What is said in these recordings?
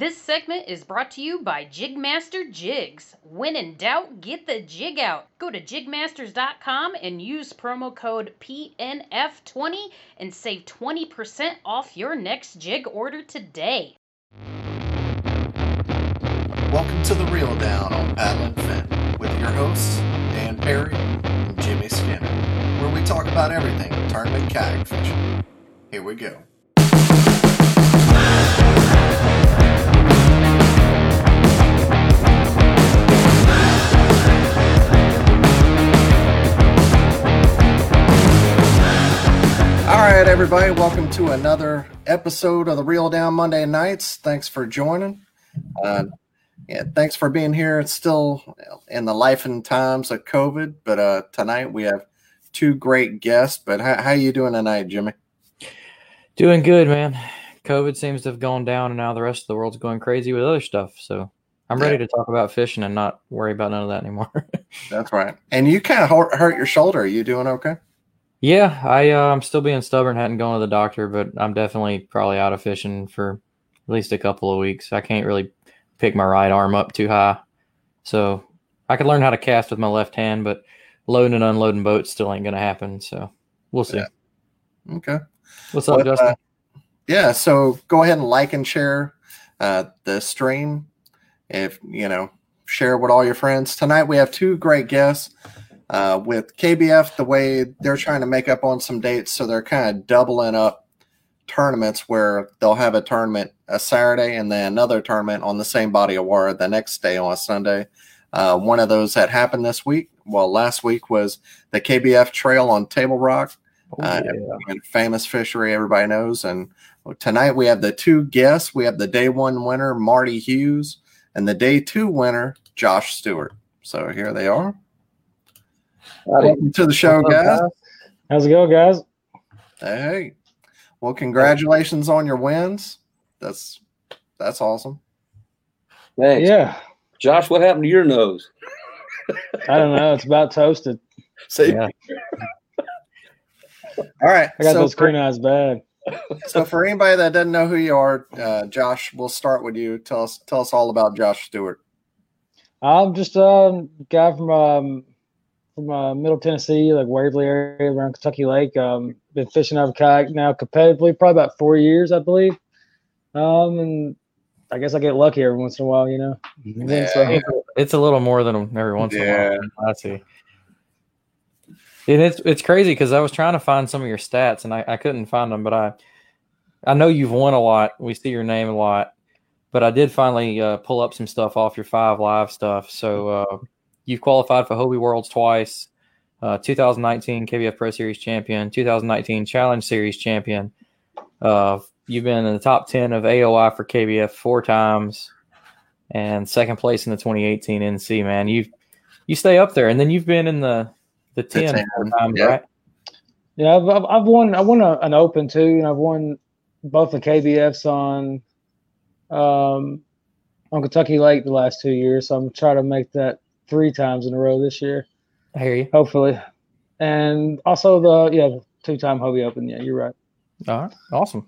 This segment is brought to you by Jigmaster Jigs. When in doubt, get the jig out. Go to jigmasters.com and use promo code PNF20 and save 20% off your next jig order today. Welcome to the Reel Down on Paddle and Fin with your hosts, Dan Perry and Jimmy Skinner, where we talk about everything tournament kayak fishing. Here we go. All right, everybody, welcome to another episode of the Reel Down Monday Nights. Thanks for joining. Uh, yeah, thanks for being here. It's still in the life and times of COVID, but uh, tonight we have two great guests. But how, how you doing tonight, Jimmy? Doing good, man. COVID seems to have gone down, and now the rest of the world's going crazy with other stuff. So I'm ready Yeah. to talk about fishing and not worry about none of that anymore. That's right. And you kind of hurt your shoulder. Are you doing okay? Yeah, I uh, I'm still being stubborn, hadn't gone to the doctor, but I'm definitely probably out of fishing for at least a couple of weeks. I can't really pick my right arm up too high, so I could learn how to cast with my left hand, but loading and unloading boats still ain't gonna happen. So we'll see. Yeah. Okay. What's up, But, Justin? uh, yeah. So go ahead and like and share uh, the stream. If you know, share with all your friends. Tonight we have two great guests. Uh, with KBF, the way they're trying to make up on some dates, so they're kind of doubling up tournaments where they'll have a tournament a Saturday and then another tournament on the same body of water the next day on a Sunday. Uh, one of those that happened this week, well, last week was the KBF Trail on Table Rock Oh, uh, yeah. famous fishery everybody knows. And tonight we have the two guests. We have the day one winner, Marty Hughes, and the day two winner, Josh Stewart. So here they are. Welcome to the show, What's up, guys. How's it going, guys? Hey, well, congratulations on your wins. That's that's awesome. Thanks. Yeah, Josh, what happened to your nose? I don't know. It's about toasted. See, Yeah. all right. I got so those green eyes bad. so for anybody that doesn't know who you are, uh, Josh, we'll start with you. Tell us tell us all about Josh Stewart. I'm just a guy from um, from uh, Middle Tennessee, like Waverly area around Kentucky Lake. Um, been fishing out of a kayak now competitively probably about four years, I believe. Um, and I guess I get lucky every once in a while, you know. Yeah. So, It's a little more than every once in a while. I see. And it's it's crazy because I was trying to find some of your stats and I, I couldn't find them, but I I know you've won a lot. We see your name a lot, but I did finally uh, pull up some stuff off your five live stuff. So uh, you've qualified for Hobie Worlds twice, uh, 2019 KBF Pro Series champion, 2019 Challenge Series champion. Uh, you've been in the top 10 of AOY for KBF four times, and second place in the 2018 NC. Man, you you stay up there, and then you've been in the the 10 four 10, times, yeah. right? yeah, I've, I've I've won. I won a, an Open too, and I've won both the KBFs on um, on Kentucky Lake the last two years. So I'm trying to make that three times in a row this year. I hear you. hopefully. And also the yeah, two time Hobie Open. Yeah, you're right. All right, awesome.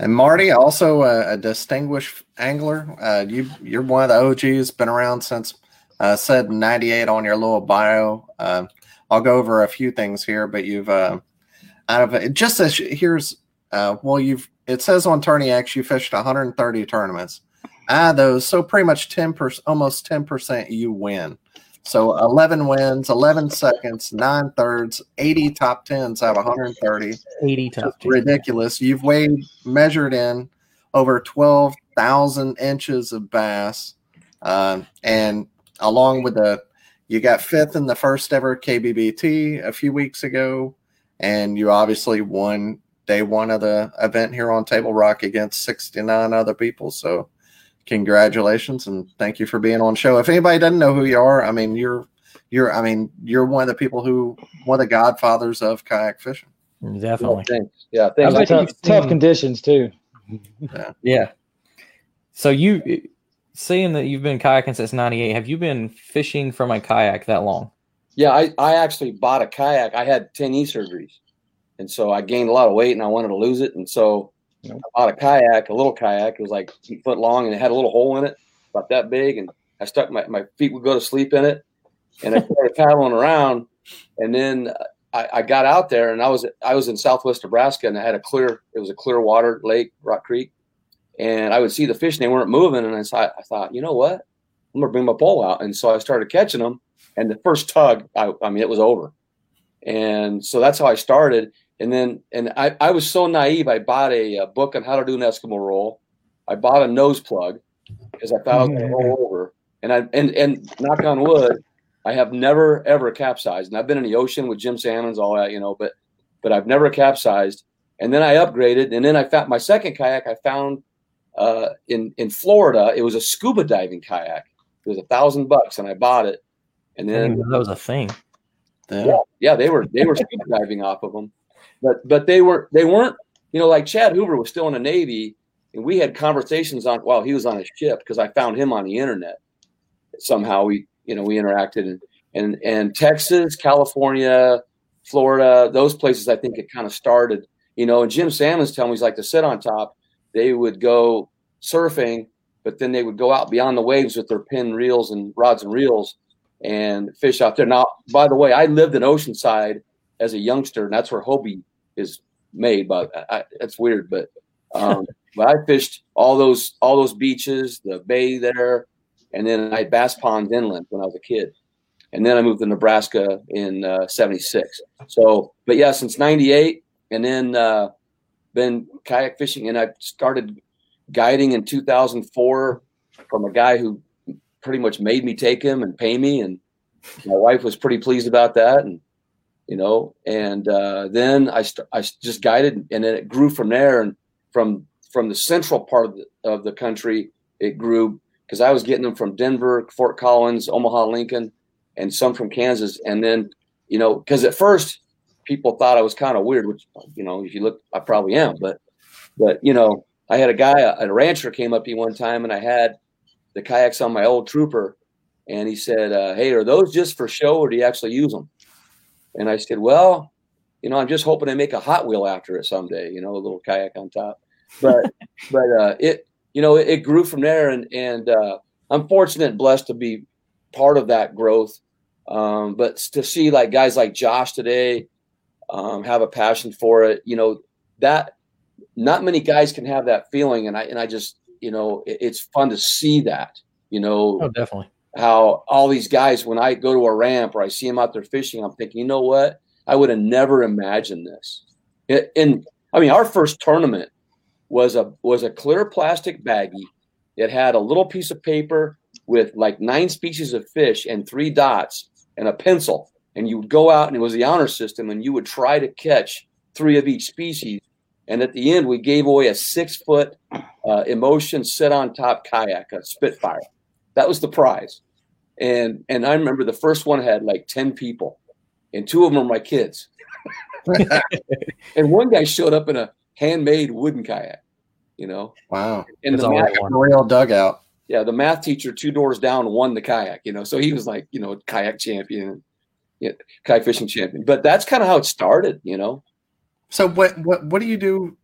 And Marty, also a, a distinguished angler. Uh, you you're one of the OGs. Been around since uh, said '98 on your little bio. Uh, I'll go over a few things here, but you've uh, out of it just as here's uh, well you've it says on Tourney X you fished 130 tournaments. Add those, so pretty much ten percent, almost ten percent, you win. So 11 wins, 11 seconds, nine thirds, 80 top tens out of 130. 80 top 10. Ridiculous. You've weighed, measured in over 12,000 inches of bass. Um, and along with the, you got fifth in the first ever KBBT a few weeks ago. And you obviously won day one of the event here on Table Rock against 69 other people. So, congratulations and thank you for being on show. If anybody doesn't know who you are, I mean, you're you're I mean, you're one of the people who one of the godfathers of kayak fishing. Definitely. Oh, thanks. Yeah, thanks. bet tough, you've tough conditions too. Yeah. yeah. So you seeing that you've been kayaking since 98, have you been fishing from a kayak that long? Yeah, I, I actually bought a kayak. I had 10 knee surgeries. And so I gained a lot of weight and I wanted to lose it. And so Yep. I bought a kayak, a little kayak. It was like eight foot long and it had a little hole in it, about that big. And I stuck my, my feet would go to sleep in it. And I started paddling around. And then uh, I, I got out there and I was I was in southwest Nebraska and I had a clear, it was a clear water lake, Rock Creek. And I would see the fish and they weren't moving. And I thought, I thought, you know what? I'm gonna bring my pole out. And so I started catching them. And the first tug, I, I mean, it was over. And so that's how I started. And then, and I, I was so naive. I bought a, uh book on how to do an Eskimo roll. I bought a nose plug because I thought I was going to roll over. And I, and, and knock on wood, I have never ever capsized. And I've been in the ocean with Jim Sammons, all that, you know, but, but I've never capsized. And then I upgraded. And then I found my second kayak I found uh, in, in Florida. It was a scuba diving kayak. It was a thousand bucks and I bought it. And then that was a thing. Yeah. yeah, they were they were scuba diving off of them, but but they were they weren't you know like Chad Hoover was still in the Navy, and we had conversations on while he was on his ship because I found him on the internet. Somehow we you know we interacted and and and Texas, California, Florida, those places I think it kind of started. You know, and Jim Sammons telling me he's like to sit on top. They would go surfing, but then they would go out beyond the waves with their Penn reels and rods and reels and fish out there. Now, by the way, I lived in Oceanside as a youngster, and that's where Hobie is made. But I, that's weird, but um, but I fished all those all those beaches, the bay there, and then I bass ponds inland when I was a kid, and then I moved to Nebraska in '76. so, but yeah, since '98, and then uh, been kayak fishing, and I started guiding in 2004 from a guy who pretty much made me take him and pay me and my wife was pretty pleased about that and you know and uh, then I, st- I just guided and then it grew from there and from from the central part of the, of the country it grew because i was getting them from denver fort collins omaha lincoln and some from kansas and then you know because at first people thought i was kind of weird which you know if you look i probably am but but you know i had a guy a, a rancher came up to me one time and i had the kayaks on my old trooper and he said uh, hey are those just for show or do you actually use them and i said well you know i'm just hoping to make a hot wheel after it someday you know a little kayak on top. But but uh, it you know it, it, grew from there and and uh, i'm fortunate and blessed to be part of that growth. Um, but to see like guys like josh today um, have a passion for it you know that not many guys can have that feeling. And i and i just you know it, it's fun to see that you know? Oh, definitely. How all these guys when i go to a ramp or i see them out there fishing i'm thinking you know what? I would have never imagined this. And i mean our first tournament was a was a clear plastic baggie it had a little piece of paper with like nine species of fish and three dots and a pencil. And you would go out and it was the honor system and you would try to catch three of each species. And at the end we gave away a six foot uh, emotion sit on top kayak a spitfire. That was the prize and and i remember the first one had like 10 people and two of them were my kids and one guy showed up in a handmade wooden kayak you know Wow. and That's the math, I want. A real dugout. yeah the math teacher two doors down won the kayak you know so he was like you know kayak champion yeah, kayak fishing champion but that's kind of how it started you know So what what what do you do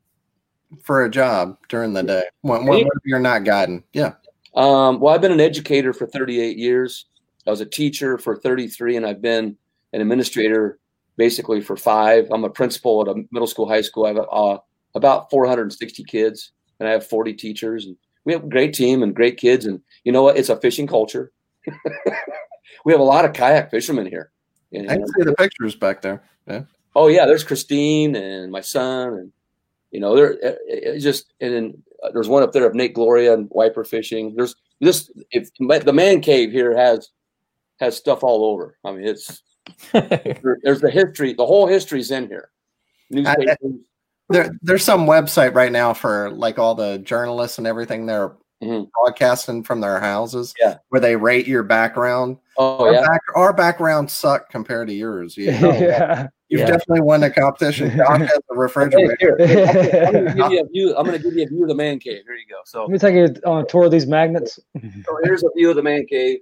for a job during the day? When, when, when you're not guiding? Yeah. Um, well, I've been an educator for 38 years. I was a teacher for 33, and I've been an administrator basically for five. I'm a principal at a middle school, high school. I have uh, about 460 kids, and I have 40 teachers. And we have a great team and great kids, and you know what? It's a fishing culture. we have a lot of kayak fishermen here. I can see the pictures back there. Yeah. Oh yeah, there's Christine and my son, and you know, there it's just and then uh, there's one up there of Nate Gloria and Wiper fishing. There's this if the man cave here has has stuff all over. I mean, it's there, there's the history. The whole history's in here. I, there, there's some website right now for like all the journalists and everything. They're mm-hmm. broadcasting from their houses. Yeah, where they rate your background. Oh our yeah, back, our background suck compared to yours. You know? yeah. You've Yeah. definitely won the competition. Josh has a refrigerator. Here, here, I'm gonna give you a view. I'm gonna give you a view of the man cave. Here you go. So, Let me take you on a tour of these magnets. so here's a view of the man cave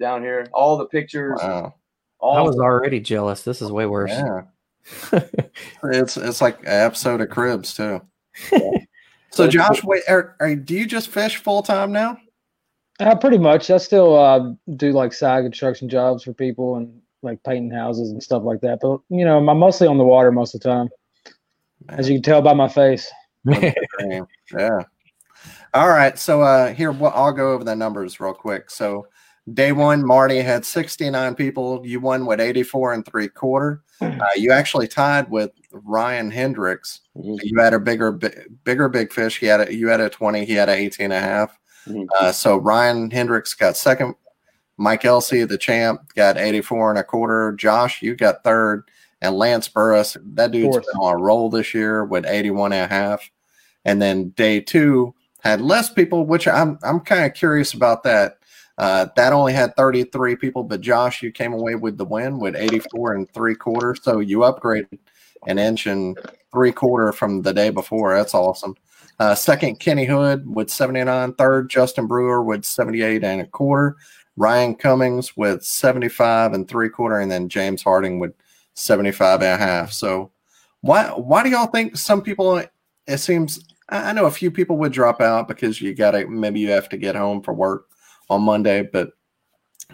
down here. All the pictures. Wow. All I was already jealous. This is way worse. Yeah. it's it's like an episode of Cribs too. so Josh, wait, are, are do you just fish full time now? Uh, pretty much. I still uh, do like side construction jobs for people and like painting houses and stuff like that. But you know, I'm mostly on the water most of the time, as you can tell by my face. Yeah. All right. So uh here well, I'll go over the numbers real quick. So day one, Marty had 69 people. You won with 84 and three quarter. Uh, you actually tied with Ryan Hendricks. Mhm. You had a bigger, bi- bigger big fish. He had a, you had a 20. He had a 18 and a half. Mhm. Uh, so Ryan Hendricks got second. Mike Elsey, the champ, got 84 and a quarter. Josh, you got third. And Lance Burris, that dude's Fourth. been on a roll this year with 81 and a half. And then day two had less people, which I'm I'm kind of curious about that. Uh, that only had 33 people, but Josh, you came away with the win with 84 and three quarters. So you upgraded an inch and three quarter from the day before. That's awesome. Uh, second, Kenny Hood with 79. Third, Justin Brewer with 78 and a quarter. Ryan Cummings with 75 and three quarter. And then James Harding with 75 and a half. So why why do y'all think some people it seems I know a few people would drop out because you gotta maybe you have to get home for work on Monday, but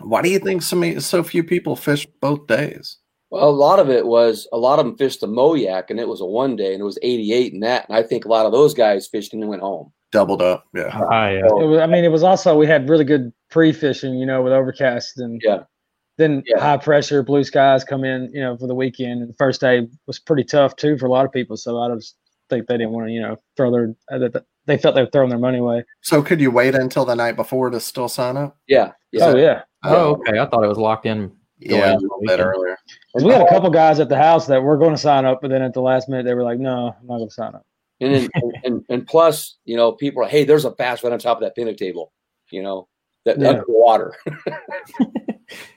why do you think so many so few people fish both days? Well, a lot of it was a lot of them fished the Moyak, and it was a one day, and it was 88 in that. And I think a lot of those guys fished and went home. Doubled up, yeah. I, uh, It was, I mean, it was also we had really good pre-fishing, you know, with overcast and Yeah. then Yeah. high pressure, blue skies come in, you know, for the weekend. And the first day was pretty tough too for a lot of people. So I just think they didn't want to, you know, throw their uh, that they felt they were throwing their money away. So could you wait until the night before to still sign up? Yeah, yeah. Oh yeah, oh, okay. I thought it was locked in. yeah, a little bit weekend. earlier. 'Cause we had a couple guys at the house that were going to sign up, but then at the last minute they were like, "No, I'm not going to sign up." And, then, and, and and plus, you know, people are, hey, there's a bass right on top of that picnic table, you know, that Yeah. under the water.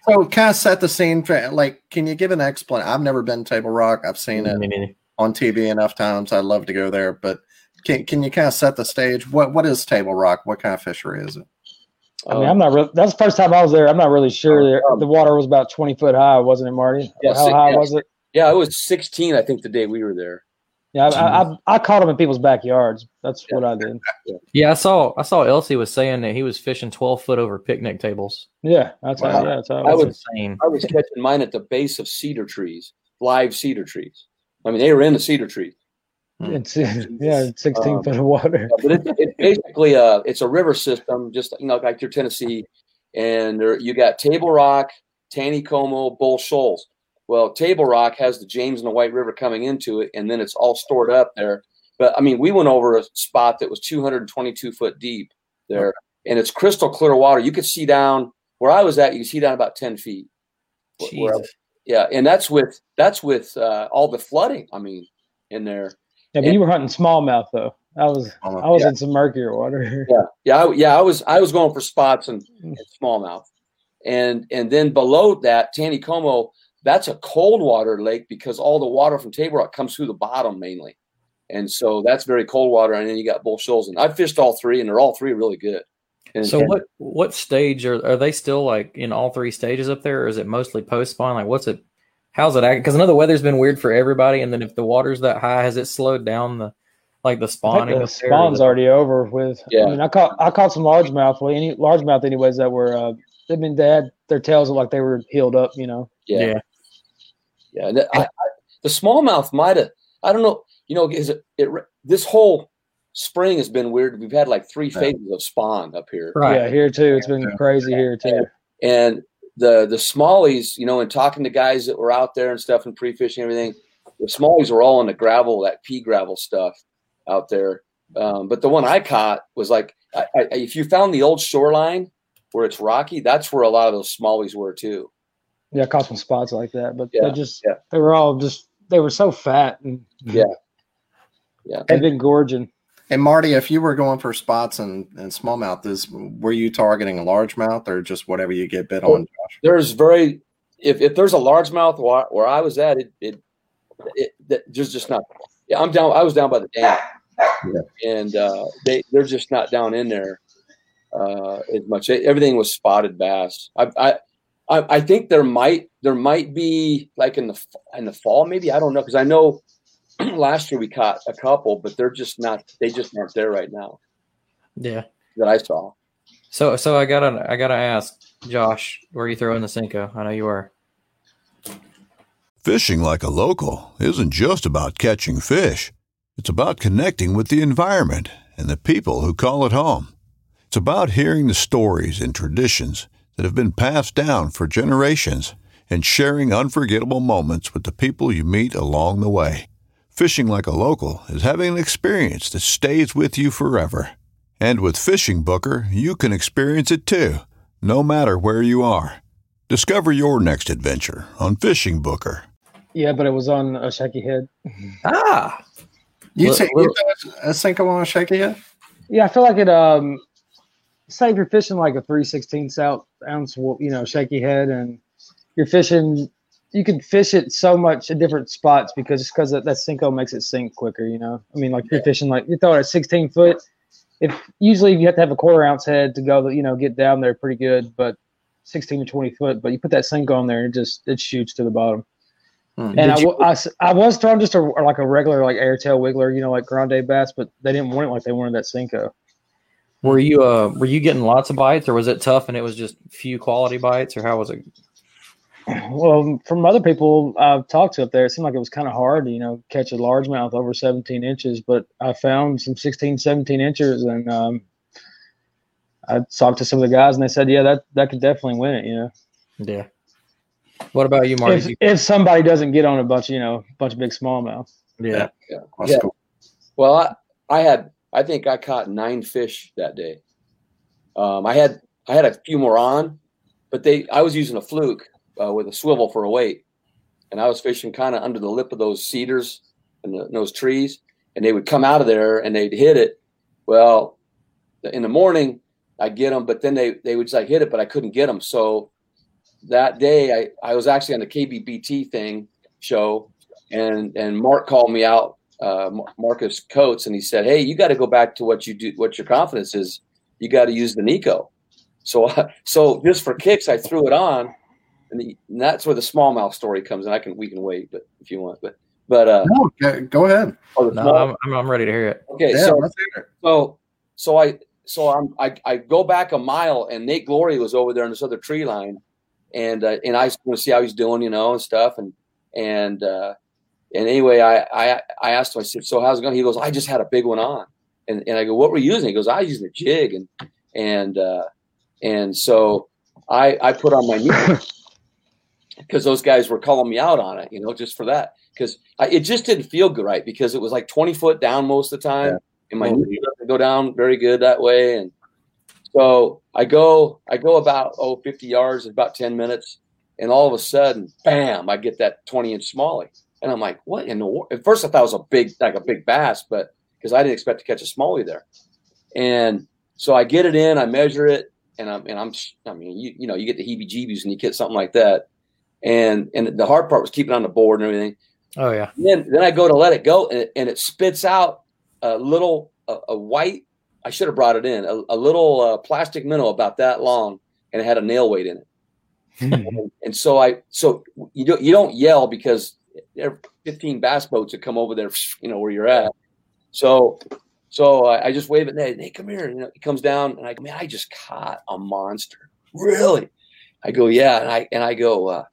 So kind of set the scene for like can you give an explanation? I've never been to Table Rock. I've seen it Me neither. on TV enough times. I'd love to go there, but can can you kind of set the stage? What what is Table Rock? What kind of fishery is it? I mean, I'm not really. That's the first time I was there. I'm not really sure. Um, the water was about 20 foot high, wasn't it, Marty? Yeah, How six- high yeah. was it? yeah, it was 16, I think, the day we were there. Yeah, I, I, I caught them in people's backyards. That's what I did. Yeah, I saw. I saw Elsey was saying that he was fishing twelve foot over picnic tables. Yeah, that's Wow. how. Yeah, that's how. I was. That's insane. I was catching mine at the base of cedar trees, live cedar trees. I mean, they were in the cedar trees. It's yeah, it's 16 Um, foot of water. but it's, it's basically a it's a river system, just you know, like your Tennessee, and there, you got Table Rock, Taneycomo, Bull Shoals. Well, Table Rock has the James and the White River coming into it, and then it's all stored up there. But I mean, we went over a spot that was 222 foot deep there, and it's crystal clear water. You could see down where I was at. You could see down about 10 feet. Jesus. yeah, and that's with that's with uh, all the flooding. I mean, in there. Yeah, but you were hunting smallmouth though. I was I was Yeah. in some murkier water. Yeah, yeah, I, yeah. I was I was going for spots and, and smallmouth, and and then below that, Taneycomo, that's a cold water lake because all the water from Table Rock comes through the bottom mainly, and so that's very cold water. And then you got Bull Shoals, and I fished all three, and they're all three really good. And, So and- what what stage are are they still like in all three stages up there, or is it mostly post spawn? Like what's it? How's it acting? Because I know the weather's been weird for everybody, and then if the water's that high, has it slowed down the like the spawning? the up there? spawn's already over with. Yeah. I mean, I caught I caught some largemouth. Well, any largemouth, anyways, that were. Uh, I mean, they had their tails looked like they were healed up. You know. yeah, Yeah. Yeah. and I, I, the smallmouth might have. I don't know. You know, is it, it? This whole spring has been weird. We've had like three Yeah. phases of spawn up here, Right. Yeah, here too. It's been crazy here too. and the the smallies, you know, and talking to guys that were out there and stuff and pre fishing everything, the smallies were all in the gravel, that pea gravel stuff out there. Um, but the one I caught was like, I, I, if you found the old shoreline where it's rocky, that's where a lot of those smallies were too. Yeah, I caught some spots like that, but Yeah, they just yeah. they were all just they were so fat and Yeah. Yeah. they've been gorging. And Marty, if you were going for spots and, and smallmouth, is were you targeting a largemouth or just whatever you get bit on, Josh? There's very, if, if there's a largemouth where, where I was at, it, it, it, that- there's just not, yeah, I'm down, I was down by the dam. And uh, they, they're just not down in there uh, as much. Everything was spotted bass. I, I, I, I think there might, there might be like in the, in the fall, maybe, I don't know. Cause I know last year we caught a couple, but they're just not, they just aren't there right now Yeah. that I saw. So so I gotta I gotta ask Josh, where are you throwing the Senko? I know you are. Fishing like a local isn't just about catching fish. It's about connecting with the environment and the people who call it home. It's about hearing the stories and traditions that have been passed down for generations and sharing unforgettable moments with the people you meet along the way. Fishing like a local is having an experience that stays with you forever. And with Fishing Booker, you can experience it too, no matter where you are. Discover your next adventure on Fishing Booker. Yeah, but it was on a shaky head. Ah. You Well- say well- a Senko on a shaky head? Yeah, I feel like it. Um, say if you're fishing like a three sixteenths out ounce, you know, shaky head, and you're fishing, you can fish it so much at different spots because just because that, that Senko makes it sink quicker. You know, I mean, like you're fishing like you throw it at 16 foot. If usually you have to have a quarter ounce head to go, you know, get down there pretty good, but 16 to 20 foot. But you put that Senko on there, and it just it shoots to the bottom. Hmm. And I, you- I I was throwing just a like a regular like airtail wiggler, you know, like grande bass, but they didn't want it like they wanted that Senko. Were you uh were you getting lots of bites or was it tough and it was just few quality bites or how was it? Well, from other people I've talked to up there, it seemed like it was kind of hard to, you know, catch a largemouth over 17 inches, but I found some 16, 17 inches and um, I talked to some of the guys and they said, yeah, that, that could definitely win it, you know, Yeah. What about you, Marty? if, you- if somebody doesn't get on a bunch, you know, bunch of big smallmouth. yeah. That's Yeah. cool. Well, I, I had I think I caught nine fish that day. Um, I had I had a few more on, but they I was using a fluke uh, with a swivel for a weight, and I was fishing kind of under the lip of those cedars and, the, and those trees, and they would come out of there and they'd hit it. Well, in the morning I'd get them, but then they they would just like hit it, but I couldn't get them. So that day I I was actually on the KBBT thing show, and and Mark called me out uh, Marcus Coates, and he said, "Hey, you got to go back to what you do, what your confidence is. You got to use the Neko." So, so just for kicks, I threw it on, and, the, and that's where the smallmouth story comes. And I can we can wait, but if you want, but but uh, No, go, go ahead. oh, No, I'm, I'm I'm ready to hear it. okay, Yeah, so it. so so I so I'm I, I go back a mile and Nate Glory was over there in this other tree line, and uh, and I just want to see how he's doing, you know, and stuff, and and uh, and anyway, I I I asked him, I said, so how's it going? He goes, I just had a big one on, and and I go, what were you using? He goes, I was using a jig, and and uh, and so I I put on my knee because those guys were calling me out on it, you know, just for that. Because it just didn't feel good right? Because it was like 20 foot down most of the time Yeah. and my knee doesn't go down very good that way. And so i go i go about oh 50 yards in about 10 minutes and all of a sudden bam i get that 20 inch smallie and i'm like what in the world at first i thought it was a big like a big bass but because i didn't expect to catch a smallie there and so i get it in i measure it and i'm and i'm i mean you, you know you get the heebie jeebies and you get something like that and and the hard part was keeping on the board and everything Oh yeah. and then then I go to let it go, and it, and it spits out a little a, a white. I should have brought it in a, a little uh, plastic minnow about that long, and it had a nail weight in it. and, and so I so you don't you don't yell because 15 bass boats that come over there, you know where you're at. So so I, I just wave at Nate. Hey, come here. You know, he comes down, and I go, man, I just caught a monster. Really? I go, yeah, and I and I go. Uh,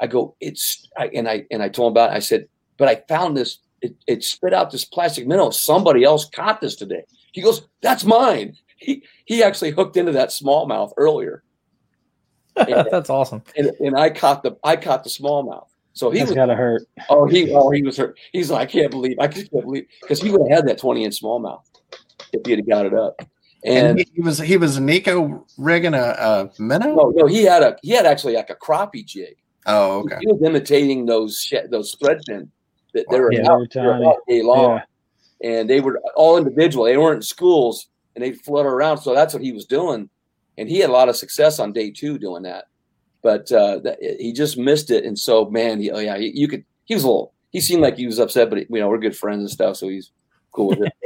I go, it's, I, and I and I told him about. It. I said, but I found this it, it spit out this plastic minnow. Somebody else caught this today. He goes, that's mine. He he actually hooked into that smallmouth earlier, That's awesome. and, and I caught the I caught the smallmouth. So he That's was gotta hurt. oh he oh he was hurt. He's like I can't believe I just can't believe because he would have had that twenty inch smallmouth if he had got it up. And And he, he was he was Neko rigging a, a minnow. no, no, he had a he had actually like a crappie jig. Oh, okay. He was imitating those sh- those thread fin that they were Yeah, out they were there all day long. Yeah. and they were all individual. They weren't in schools, and they'd flutter around. So that's what he was doing, and he had a lot of success on day two doing that. But uh, that, he just missed it, and so man, he, oh yeah, you, you could. He was a little. He seemed like he was upset, but you know we're good friends and stuff, so he's cool with it.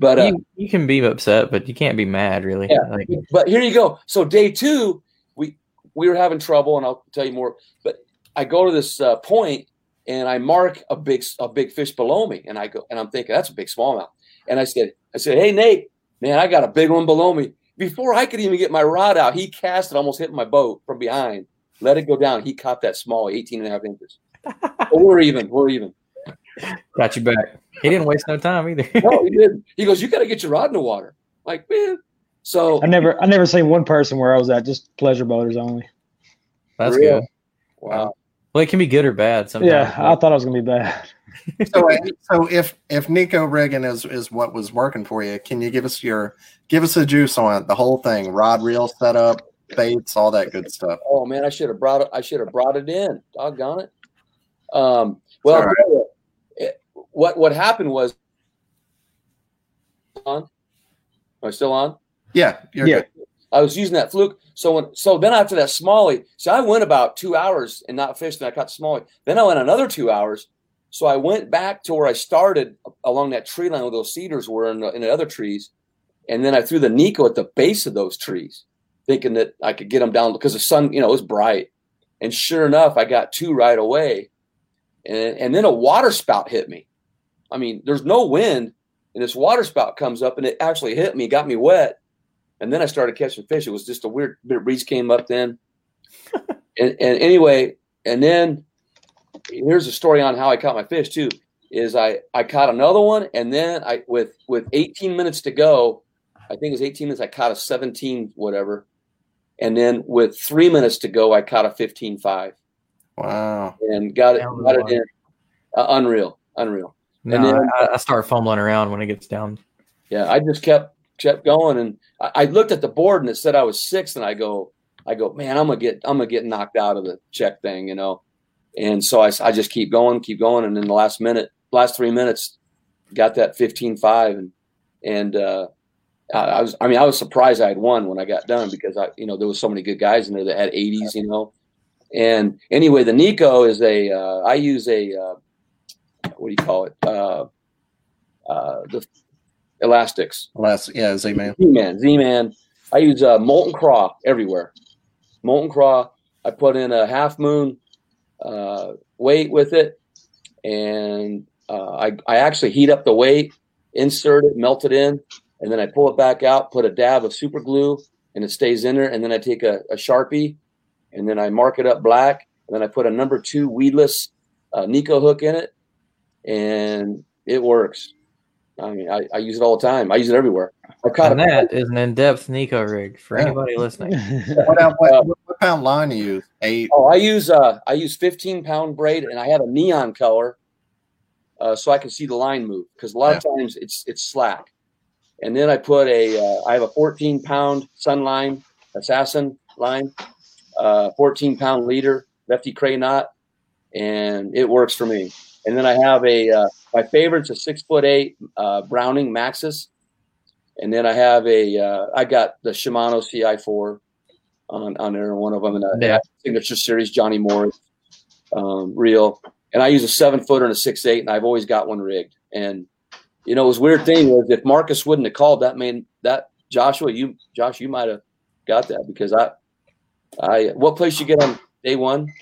But uh, you, you can be upset, but you can't be mad, really. Yeah. Like, but here you go. So day two, we we were having trouble, and I'll tell you more. But I go to this uh, point, and I mark a big a big fish below me, and I go and I'm thinking that's a big smallmouth. And I said, I said, hey Nate, man, I got a big one below me. Before I could even get my rod out, he cast it, almost hit my boat from behind. Let it go down. He caught that small, 18 and a half inches. But we're even. We're even. got you back. He didn't waste no time either. No, he didn't. He goes, you got to get your rod in the water. Like, man. So I never I never seen one person where I was at, just pleasure boaters only. That's Real. good. wow. Well, it can be good or bad sometimes. Yeah, I thought I was gonna be bad. So, so if if Neko rigging is is what was working for you, can you give us your give us a juice on it, the whole thing, rod reel setup, baits, all that good stuff. Oh man, I should have brought it. I should have brought it in. Doggone it. Um, well, All right. it- what what happened was on. Am I still on? Yeah, you're Yeah. good. I was using that fluke. So when so then after that smallie, so I went about two hours and not fished, and I caught smallie. Then I went another two hours. So I went back to where I started along that tree line where those cedars were in the, in the other trees, and then I threw the Nico at the base of those trees, thinking that I could get them down because the sun, you know, it was bright. And sure enough, I got two right away, and and then a water spout hit me. I mean, there's no wind, and this water spout comes up, and it actually hit me, got me wet. And then I started catching fish. It was just a weird bit of breeze came up then. and, and anyway, and then here's a story on how I caught my fish too. Is I I caught another one, and then I with with 18 minutes to go, I think it was 18 minutes. I caught a 17 whatever, and then with three minutes to go, I caught a 15.5 Wow. and got it got it in. Uh, unreal, unreal. No, And then- I, I start fumbling around when it gets down. Yeah, I just kept kept going, and I, I looked at the board and it said I was sixth, and I go, I go, man, I'm gonna get I'm gonna get knocked out of the check thing, you know. And so I, I just keep going, keep going, and in the last minute, last three minutes, got that 15-5, and and uh, I, was I mean I was surprised I had won when I got done because I you know there was so many good guys in there that had 80s, you know. And anyway, the Neko is a uh, I use a uh, what do you call it? Uh, uh, the elastics. Last, yeah, Z man. Z Man, Z Man. I use uh, molten craw everywhere. Molten craw. I put in a half moon uh, weight with it, and uh, I I actually heat up the weight, insert it, melt it in, and then I pull it back out, put a dab of super glue, and it stays in there. And then I take a, a sharpie, and then I mark it up black, and then I put a number two weedless uh, Neko hook in it, and it works. I mean, I, I use it all the time. I use it everywhere. I caught And a that is an in-depth Neko rig for Yeah. anybody listening. What, Uh, what, what, what pound line you use? Eight. Oh, I use uh I use 15 pound braid and I have a neon color uh, so I can see the line move because a lot of times it's it's slack. And then I put a uh, I have a 14 pound Sunline assassin line, uh, 14 pound leader Lefty Kreh knot, and it works for me. And then I have a uh, my favorite's a six foot eight uh, Browning Maxis, and then I have a uh, I got the Shimano CI4 on on there, one of them, and a Yeah. signature series Johnny Morris um, reel, and I use a seven footer and a six eight, and I've always got one rigged. And you know, it was a weird thing was if Marcus wouldn't have called that man that Joshua, you Josh, you might have got that because I I what place you get on day one?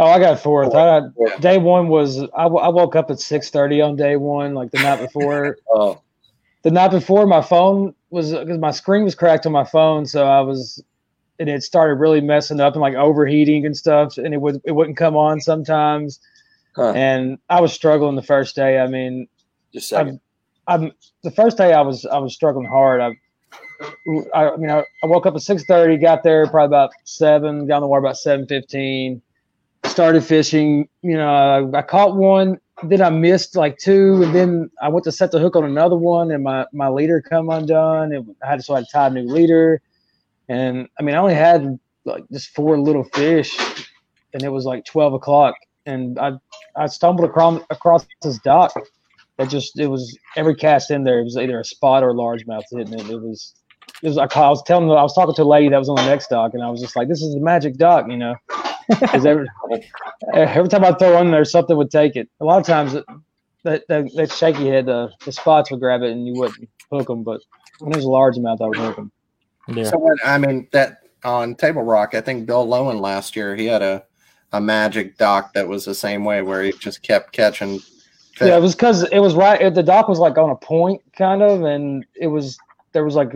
Oh, I got fourth. I got, day one was I, w- I woke up at six thirty on day one, like the night before. Oh, the night before, my phone was because my screen was cracked on my phone, so I was and it started really messing up and like overheating and stuff, and it would it wouldn't come on sometimes. Huh. and I was struggling the first day. I mean, Just. I'm the first day I was I was struggling hard. I, I, I mean I, I woke up at six thirty, got there probably about seven, got on the water about seven fifteen. Started fishing. You know, I, I caught one. Then I missed like two, and then I went to set the hook on another one, and my my leader come undone. And I had to so I had to tie a new leader. And I mean, I only had like just four little fish, and it was like twelve o'clock, and I I stumbled across across this dock it just it was every cast in there. It was either a spot or a largemouth hitting it. It was it was I was telling I was talking to a lady that was on the next dock, and I was just like, "This is the magic dock," you know. Because every every time I throw in there, something would take it. A lot of times, it, that that, that shaky head, uh, the spots would grab it, and you wouldn't hook them. But when was a largemouth, I would hook them. Yeah. So what, I mean that on Table Rock, I think Bill Lowen last year he had a a magic dock that was the same way where he just kept catching. Yeah, it was because it was right. The dock was like on a point, kind of, and it was there was like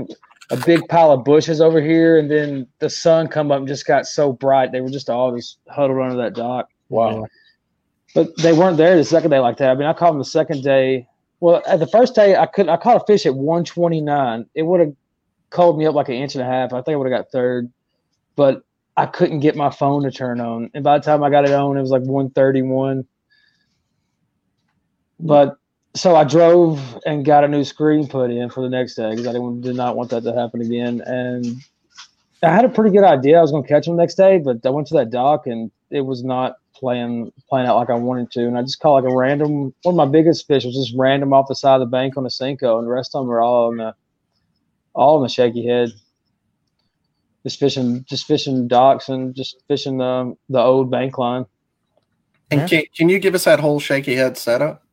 a big pile of bushes over here, and then the sun come up and just got so bright. They were just all just huddled under that dock. Wow. But they weren't there the second day like that. I mean, I caught them the second day. Well, at the first day, I couldn't. I caught a fish at 129. It would have called me up like an inch and a half. I think I would have got third, but I couldn't get my phone to turn on. And by the time I got it on, it was like 131. But so I drove and got a new screen put in for the next day because I didn't, did not want that to happen again. And I had a pretty good idea I was going to catch them next day, but I went to that dock and it was not playing playing out like I wanted to. And I just caught like a random one of my biggest fish was just random off the side of the bank on a Senko, and the rest of them were all on the all in the shaky head. Just fishing, just fishing docks and just fishing the the old bank line. And can, can you give us that whole shaky head setup?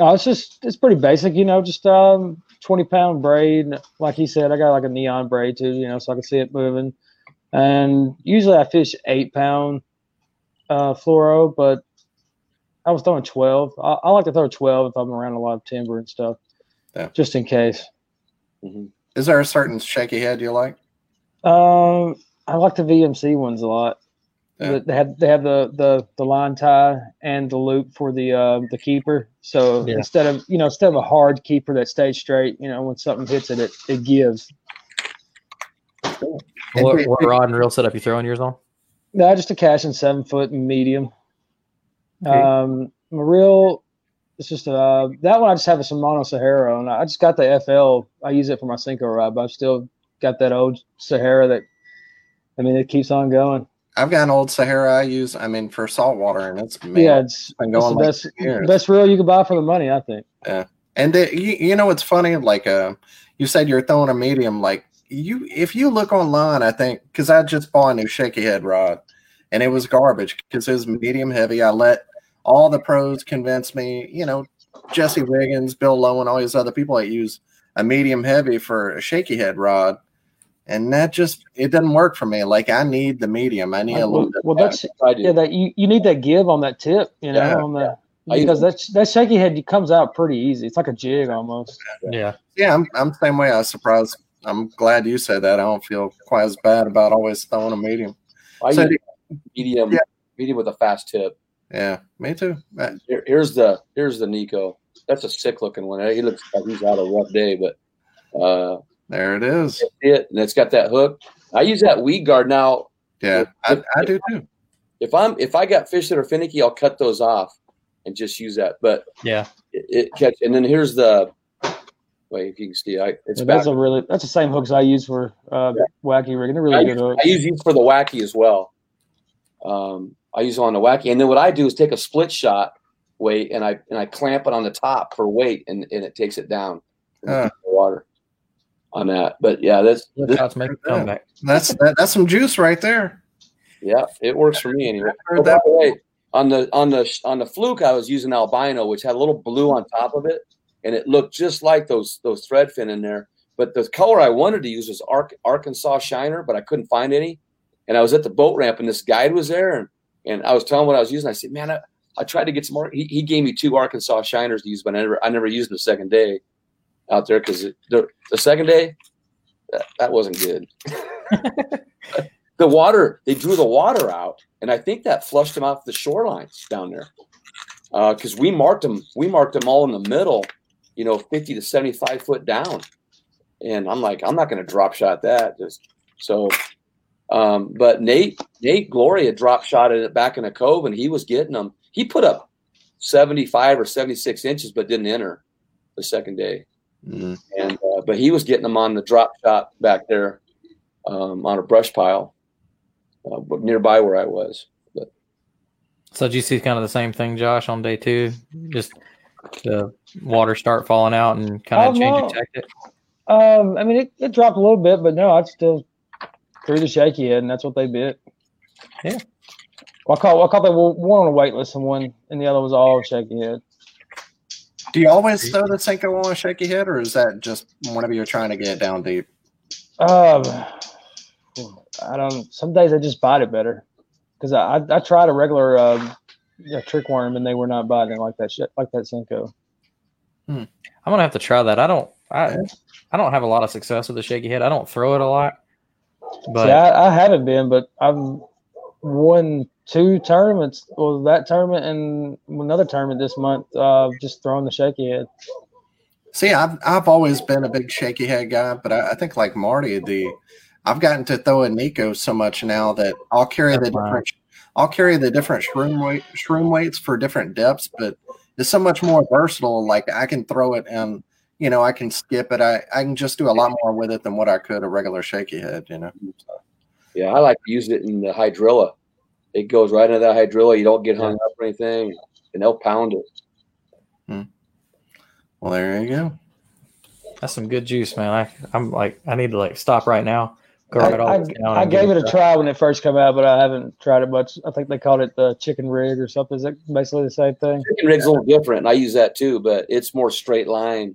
Oh, it's just it's pretty basic, you know, just um twenty pound braid. Like he said, I got like a neon braid too, you know, so I can see it moving. And usually I fish eight pound uh fluoro, but I was throwing twelve. I, I like to throw twelve if I'm around a lot of timber and stuff. Yeah. Just in case. Mhm. Is there a certain shaky head you like? Um I like the VMC ones a lot. Yeah. They have they have the, the the line tie and the loop for the uh, the keeper. So Yeah. instead of you know instead of a hard keeper that stays straight, you know when something hits it, it, it gives. And What, what rod and reel setup you throw throwing yours on? No, just a cash and seven foot and medium. Okay. Um, my reel, it's just uh that one I just have a Shimano Sahara and I just got the FL. I use it for my Senko rod, but I've still got that old Sahara that. I mean, it keeps on going. I've got an old Sahara I use. I mean, for saltwater, and it's man, yeah, it's, been it's going the like best best reel you can buy for the money, I think. Yeah, and the, you, you know what's funny? Like, uh, you said you're throwing a medium. Like you, if you look online, I think because I just bought a new shaky head rod, and it was garbage because it was medium heavy. I let all the pros convince me. You know, Jesse Wiggins, Bill Lowe, and all these other people that use a medium heavy for a shaky head rod, and that just it doesn't work for me. Like I need the medium. I need a well, little bit. well, that's I do. yeah. That you, you need that give on that tip, you know, Yeah, on the I use- because that that shaky head comes out pretty easy. It's like a jig almost. Yeah. Yeah, I'm I'm the same way. I was surprised. I'm glad you said that. I don't feel quite as bad about always throwing a medium. I So, use medium, Yeah. medium with a fast tip. Yeah, me too. Uh, Here, here's the here's the Neko. That's a sick looking one. He looks like he's had a rough day, but uh, There it is. it and it's got that hook. I use that weed guard now. Yeah, I, I do too. If I'm if I got fish that are finicky, I'll cut those off and just use that. But Yeah. it, it catch and then here's the wait if you can see. I it's Yeah, that's a really that's the same hooks I use for uh, wacky rigging. They're really I good use, hooks. I use these for the wacky as well. Um, I use them on the wacky, and then what I do is take a split shot weight and I and I clamp it on the top for weight, and, and it takes it down in Huh. the water on that. But yeah, that's Look how it's making a comeback. That's that, that's some juice right there. yeah, it works for me anyway. Heard Oh, by that. the way, on the on the on the fluke, I was using albino, which had a little blue on top of it, and it looked just like those those thread fin in there. But the color I wanted to use was Ark, Arkansas Shiner, but I couldn't find any. And I was at the boat ramp, and this guide was there, and, and I was telling him what I was using. I said, "Man, I, I tried to get some more." He, he gave me two Arkansas Shiners to use, but I never I never used them the second day out there because the, the second day that, that wasn't good. the water they drew the water out, and I think that flushed them off the shorelines down there. Uh, because we marked them. We marked them all in the middle, you know, fifty to seventy-five foot down. And I'm like, I'm not going to drop shot that. Just so. Um, but Nate, Nate Gloria drop shot it back in a cove, and he was getting them. He put up 75 or 76 inches, but didn't enter the second day. Mm. And uh, but he was getting them on the drop shot back there um, on a brush pile uh, nearby where I was. But So did you see kind of the same thing, Josh, on day two? Just the water start falling out and kind Oh, of change no. your tactic? Um, I mean, it, it dropped a little bit, but no, I still threw the shaky head, and that's what they bit. Yeah. Well, I caught I caught that one one on a weightless and one, and the other was all shaky head. Do you always throw the Senko on a shaky head, or is that just whenever you're trying to get it down deep? Um, I don't. Some days I just bite it better because I, I I tried a regular yeah, trick worm and they were not biting like that shit like that Senko. I'm gonna have to try that. I don't I I don't have a lot of success with the shaky head. I don't throw it a lot. But See, I, I haven't been, but I've won two tournaments. Well, that tournament and another tournament this month. Uh, just throwing the shaky head. See, I've I've always been a big shaky head guy, but I, I think like Marty, the I've gotten to throw a Nico so much now that I'll carry the Wow. different I'll carry the different shroom weight shroom weights for different depths, but it's so much more versatile. Like I can throw it and you know I can skip it. I I can just do a lot more with it than what I could a regular shaky head. You know. yeah, I like to use it in the hydrilla. It goes right into that hydrilla. You don't get hung up or anything, and they'll pound it. Hmm. Well, there you go. that's some good juice, man. I I'm like I need to like stop right now. Go I, right all I, down I gave it a try when it first came out, but I haven't tried it much. I think they called it the chicken rig or something. Is it basically the same thing? Chicken rig's a little different, I use that too, but it's more straight line.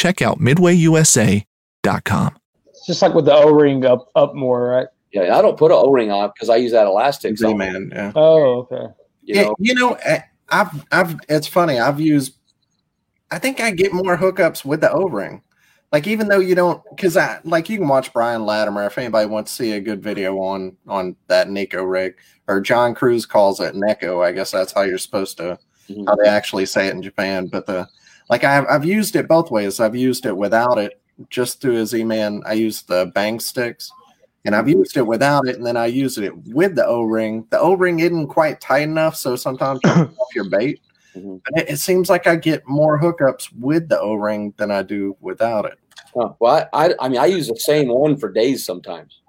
check out midwayusa.com. It's just like with the O ring up up more, right? yeah. I don't put an O ring on because I use that elastic. So, man. Yeah. Oh, okay. you Yeah, know, you know, I- I've I've it's funny. I've used. I think I get more hookups with the O ring. Like even though you don't, because I like you can watch Brian Latimer if anybody wants to see a good video on on that Nico rig or John Crews calls it Neko. I guess that's how you're supposed to Mhm. how they actually say it in Japan. But the like I've I've used it both ways. I've used it without it, just through a Z Man. I use the bang sticks, and I've used it without it, and then I use it with the O ring. The O ring isn't quite tight enough, so sometimes you off your bait. Mhm. But it, it seems like I get more hookups with the O ring than I do without it. Well, I, I, I mean, I use the same one for days sometimes.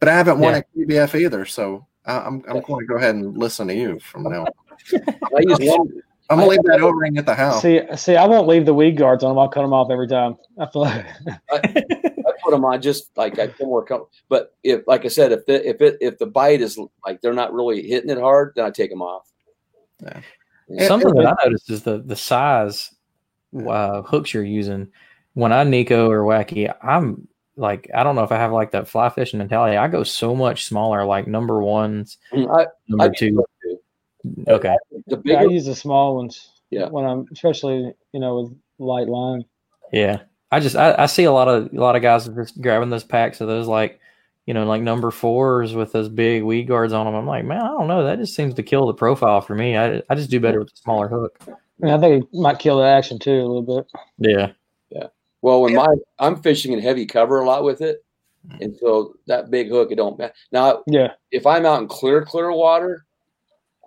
But I haven't won Yeah. at KBF either, so I, I'm I'm going to go ahead and listen to you from now. on. I use one. I'm gonna leave that O ring at the house. See, see, I won't leave the weed guards on them. I'll cut them off every time. I feel like I put them on just like I feel more comfortable. But if, like I said, if the, if it if the bite is like they're not really hitting it hard, then I take them off. Yeah. Something that I noticed is the the size uh, hooks you're using. When I Nico or Wacky, I'm like I don't know if I have like that fly fishing mentality. I go so much smaller, like number ones, I, number I two. Okay, the yeah, I use the small ones. Yeah. When I'm especially you know with light line. yeah. I just I, I see a lot of a lot of guys just grabbing those packs of those like you know like number fours with those big weed guards on them. I'm like, man, I don't know. That just seems to kill the profile for me. I I just do better with the smaller hook. I, mean, I think it might kill the action too a little bit. Yeah. Yeah. Well when my I'm fishing in heavy cover a lot with it, and so that big hook it don't matter. Now Yeah. if I'm out in clear clear water,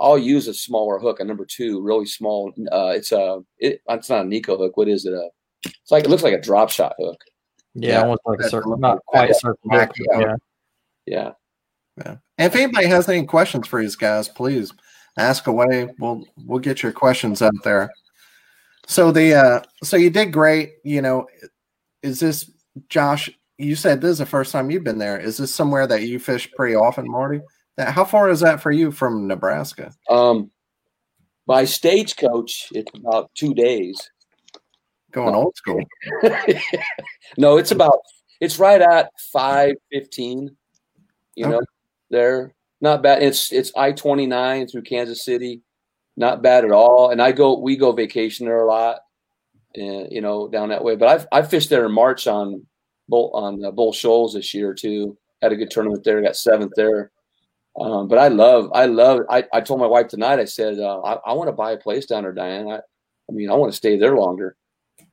I'll use a smaller hook, a number two, really small. Uh, it's a it, it's not a Nico hook. What is it? Uh, it's like it looks like a drop shot hook. Yeah, Yeah, almost like a circle, not quite a circle. hook, wacky but hook. yeah. Yeah. And if anybody has any questions for these guys, please ask away. We'll we'll get your questions out there. So the uh so you did great. You know, is this Josh? You said this is the first time you've been there. Is this somewhere that you fish pretty often, Marty? How far is that for you from Nebraska? Um, by stagecoach, it's about two days. Going old school. no, it's about it's right at five fifteen. You know, Okay. there not bad. It's it's I twenty nine through Kansas City, not bad at all. And I go we go vacation there a lot, and you know down that way. But I've I fished there in March on Bull on uh, Bull Shoals this year too. Had a good tournament there. Got seventh there. Um, but I love I love I, I told my wife tonight. I said uh, I, I want to buy a place down there, Diane. I I mean I want to stay there longer,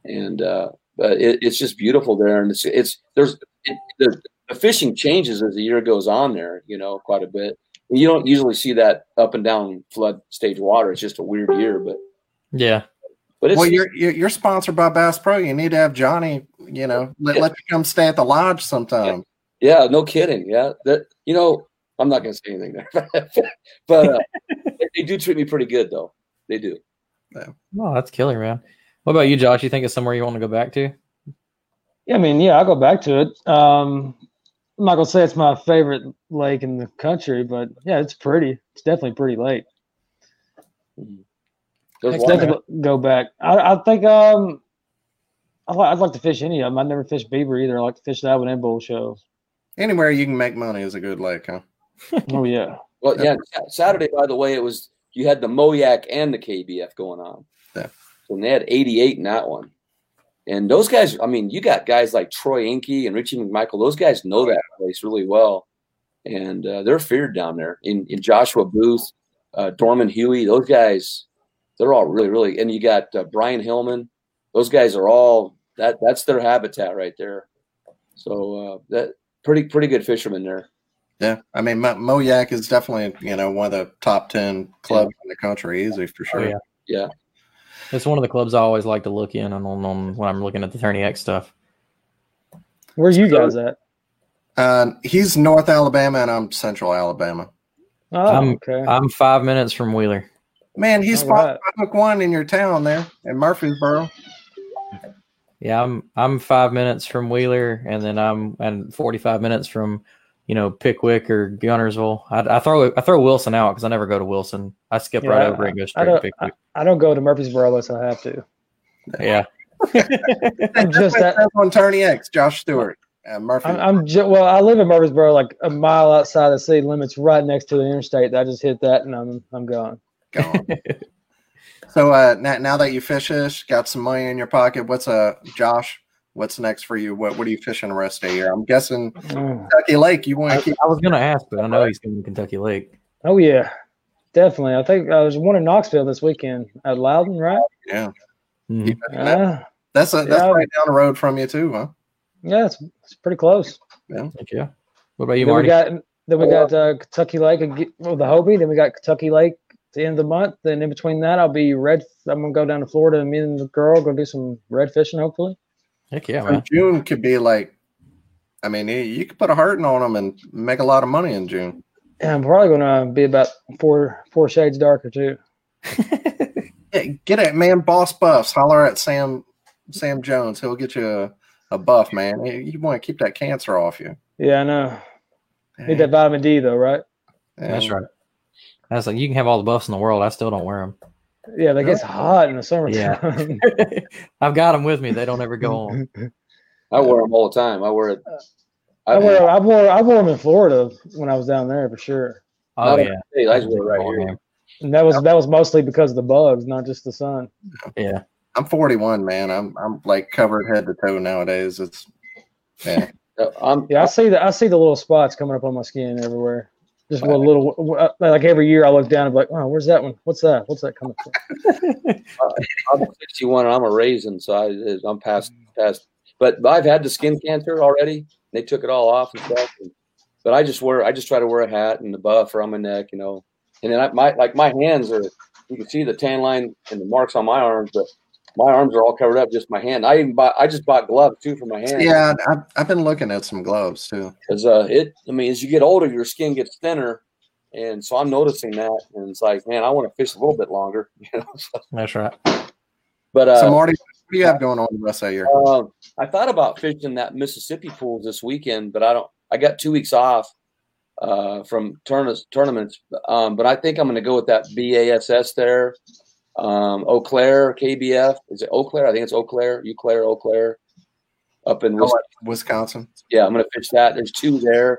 and uh, but it, it's just beautiful there, and it's it's there's it, the, the fishing changes as the year goes on there, you know, quite a bit. And you don't usually see that up and down flood stage water. It's just a weird year, but Yeah. but it's Well, you're, you're you're sponsored by Bass Pro. You need to have Johnny. You know, let, let you come stay at the lodge sometime. yeah, no kidding. Yeah, that you know, I'm not going to say anything there, but uh, they, they do treat me pretty good though. They do. Oh, that's killer, man. What about you, Josh? You think it's somewhere you want to go back to? Yeah, I mean, yeah, I'll go back to it. Um, I'm not gonna say it's my favorite lake in the country, but yeah, it's pretty. It's definitely pretty lake. There's one- definitely go back. I, I think um, I li- I'd like to fish any of them. I never fished beaver either. I like to fish that one and Bull Shoals. Anywhere you can make money is a good lake, huh? Oh yeah, Well, yeah. Saturday, by the way, it was you had the Moyak and the KBF going on. Yeah. So they had 88 in that one. And those guys, I mean, you got guys like Troy Inky and Richie McMichael. Those guys know that place really well, and uh, they're feared down there. In, in Joshua Booth, uh, Dorman Huey, those guys, they're all really, really. And you got uh, Brian Hillman. Those guys are all that. That's their habitat right there. So uh, that pretty, pretty good fishermen there. Yeah, I mean, Mo- Moyak is definitely you know one of the top ten clubs in the country, easy for sure. Oh, yeah. Yeah. It's one of the clubs I always like to look in on, on, on when I'm looking at the Tourney X stuff. where you guys at? Uh, he's North Alabama, and I'm Central Alabama. Oh, I'm- okay. I'm five minutes from Wheeler. Man, he's All sponsored right. by Hook One in your town there in Murfreesboro. Yeah, I'm I'm five minutes from Wheeler, and then I'm and 45 minutes from, you know, Pickwick or Guntersville. I, I throw I throw Wilson out because I never go to Wilson. I skip Yeah, right I- over and go I straight to don't. I, I don't go to Murfreesboro unless I have to. yeah, I'm just that. on Tourney X, Josh Stewart, uh, Murphy. I'm, I'm ju- well. I live in Murfreesboro, like a mile outside the city limits, right next to the interstate. I just hit that, and I'm I'm gone. gone. so uh, now, now that you fish this, got some money in your pocket. What's uh, Josh? What's next for you? What What are you fishing the rest of the year? I'm guessing Mm. Kentucky Lake. You want I, to keep? I was gonna ask, but I know he's going to Kentucky Lake. Oh yeah, definitely. I think I was one in Knoxville this weekend at Loudon, right? Yeah, Mhm. that. Uh, that's a, that's yeah. right down the road from you too, huh? yeah, it's, it's pretty close. Yeah. Thank you. What about you, then we got then we got uh, Kentucky Lake ag- well, the Hobie. Then we got Kentucky Lake at the end of the month. Then in between that, I'll be red. I'm gonna go down to Florida and me and the girl go do some red fishing. Hopefully, Heck yeah, man. June could be like, I mean, you, you could put a hurting on them and make a lot of money in June. Yeah, I'm probably gonna be about four four shades darker too. Yeah, get it, man. Boss buffs. Holler at Sam Sam Jones. He'll get you a, a buff, man. You, you want to keep that cancer off you. Yeah, I know. Need that vitamin D though, right? That's And- right. That's like you can have all the buffs in the world. I still don't wear them. Yeah, that gets hot in the summertime. I've got them with me. They don't ever go on. I wear them all the time. I wear it. I wore I wore I wore them in Florida when I was down there for sure. Oh Not yeah, I just wear it right here. And that was that was mostly because of the bugs, not just the sun. yeah. I'm 41, man. I'm I'm like covered head to toe nowadays. It's yeah. Uh, I'm, Yeah, I see the I see the little spots coming up on my skin everywhere. Just one little uh, like every year I look down and be like, oh, where's that one? What's that? What's that coming from? I'm 61 and I'm a raisin, so I, I'm past past. But I've had the skin cancer already. They took it all off and stuff. And, but I just wear I just try to wear a hat and a buff around my neck, you know. And then I, my like my hands are you can see the tan line and the marks on my arms, but my arms are all covered up. Just my hand. I even bought I just bought gloves too for my hands. Yeah, I've, I've been looking at some gloves too. because uh, it. I mean, as you get older, your skin gets thinner, and so I'm noticing that, and it's like, man, I want to fish a little bit longer, you know. So, That's right. but uh, So Marty, what do you have going on the rest of the year? Um, I thought about fishing that Mississippi pool this weekend, but I don't. I got two weeks off. uh, from tournaments. Tournaments, um, but I think I'm going to go with that BASS there. Um, Eau Claire, KBF. Is it Eau Claire? I think it's Eau Claire, Eau Claire, Eau Claire, up in Oh, Wisconsin. Wisconsin. Yeah, I'm going to fish that. There's two there,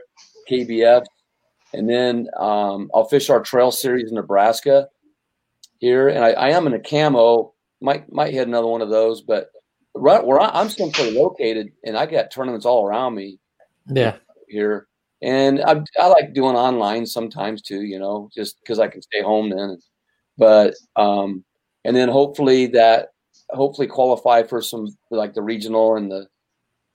KBF, and then um, I'll fish our Trail Series in Nebraska here, and I, I am in a camo. Might might hit another one of those, but right where I, I'm centrally located, and I got tournaments all around me Yeah. here, and I I like doing online sometimes too. You know, just because I can stay home then. But um, and then hopefully that hopefully qualify for some like the regional and the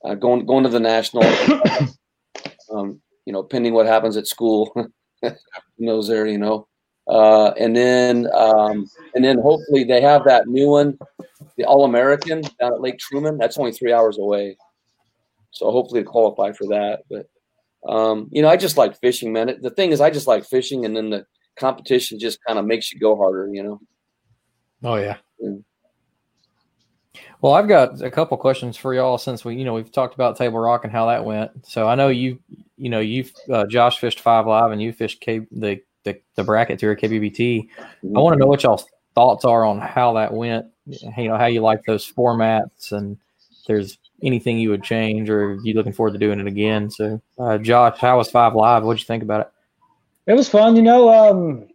uh, going going to the national. um, you know, pending what happens at school, who knows there. You know, uh, and then um, and then hopefully they have that new one, the All American down at Lake Truman. That's only three hours away, so hopefully to qualify for that. But um, you know, I just like fishing, man. It- The thing is, I just like fishing, and then the competition just kind of makes you go harder. You know. Oh yeah. Well, I've got a couple questions for y'all since we, you know, we've talked about Table Rock and how that went. So I know you, you know, you, uh, Josh fished Five Live and you fished K, the, the the bracket tour at KBBT. I want to know what y'all's thoughts are on how that went. You know, how you like those formats, and if there's anything you would change, or you looking forward to doing it again. So, uh, Josh, how was Five Live? What'd you think about it? It was fun, you know. Um,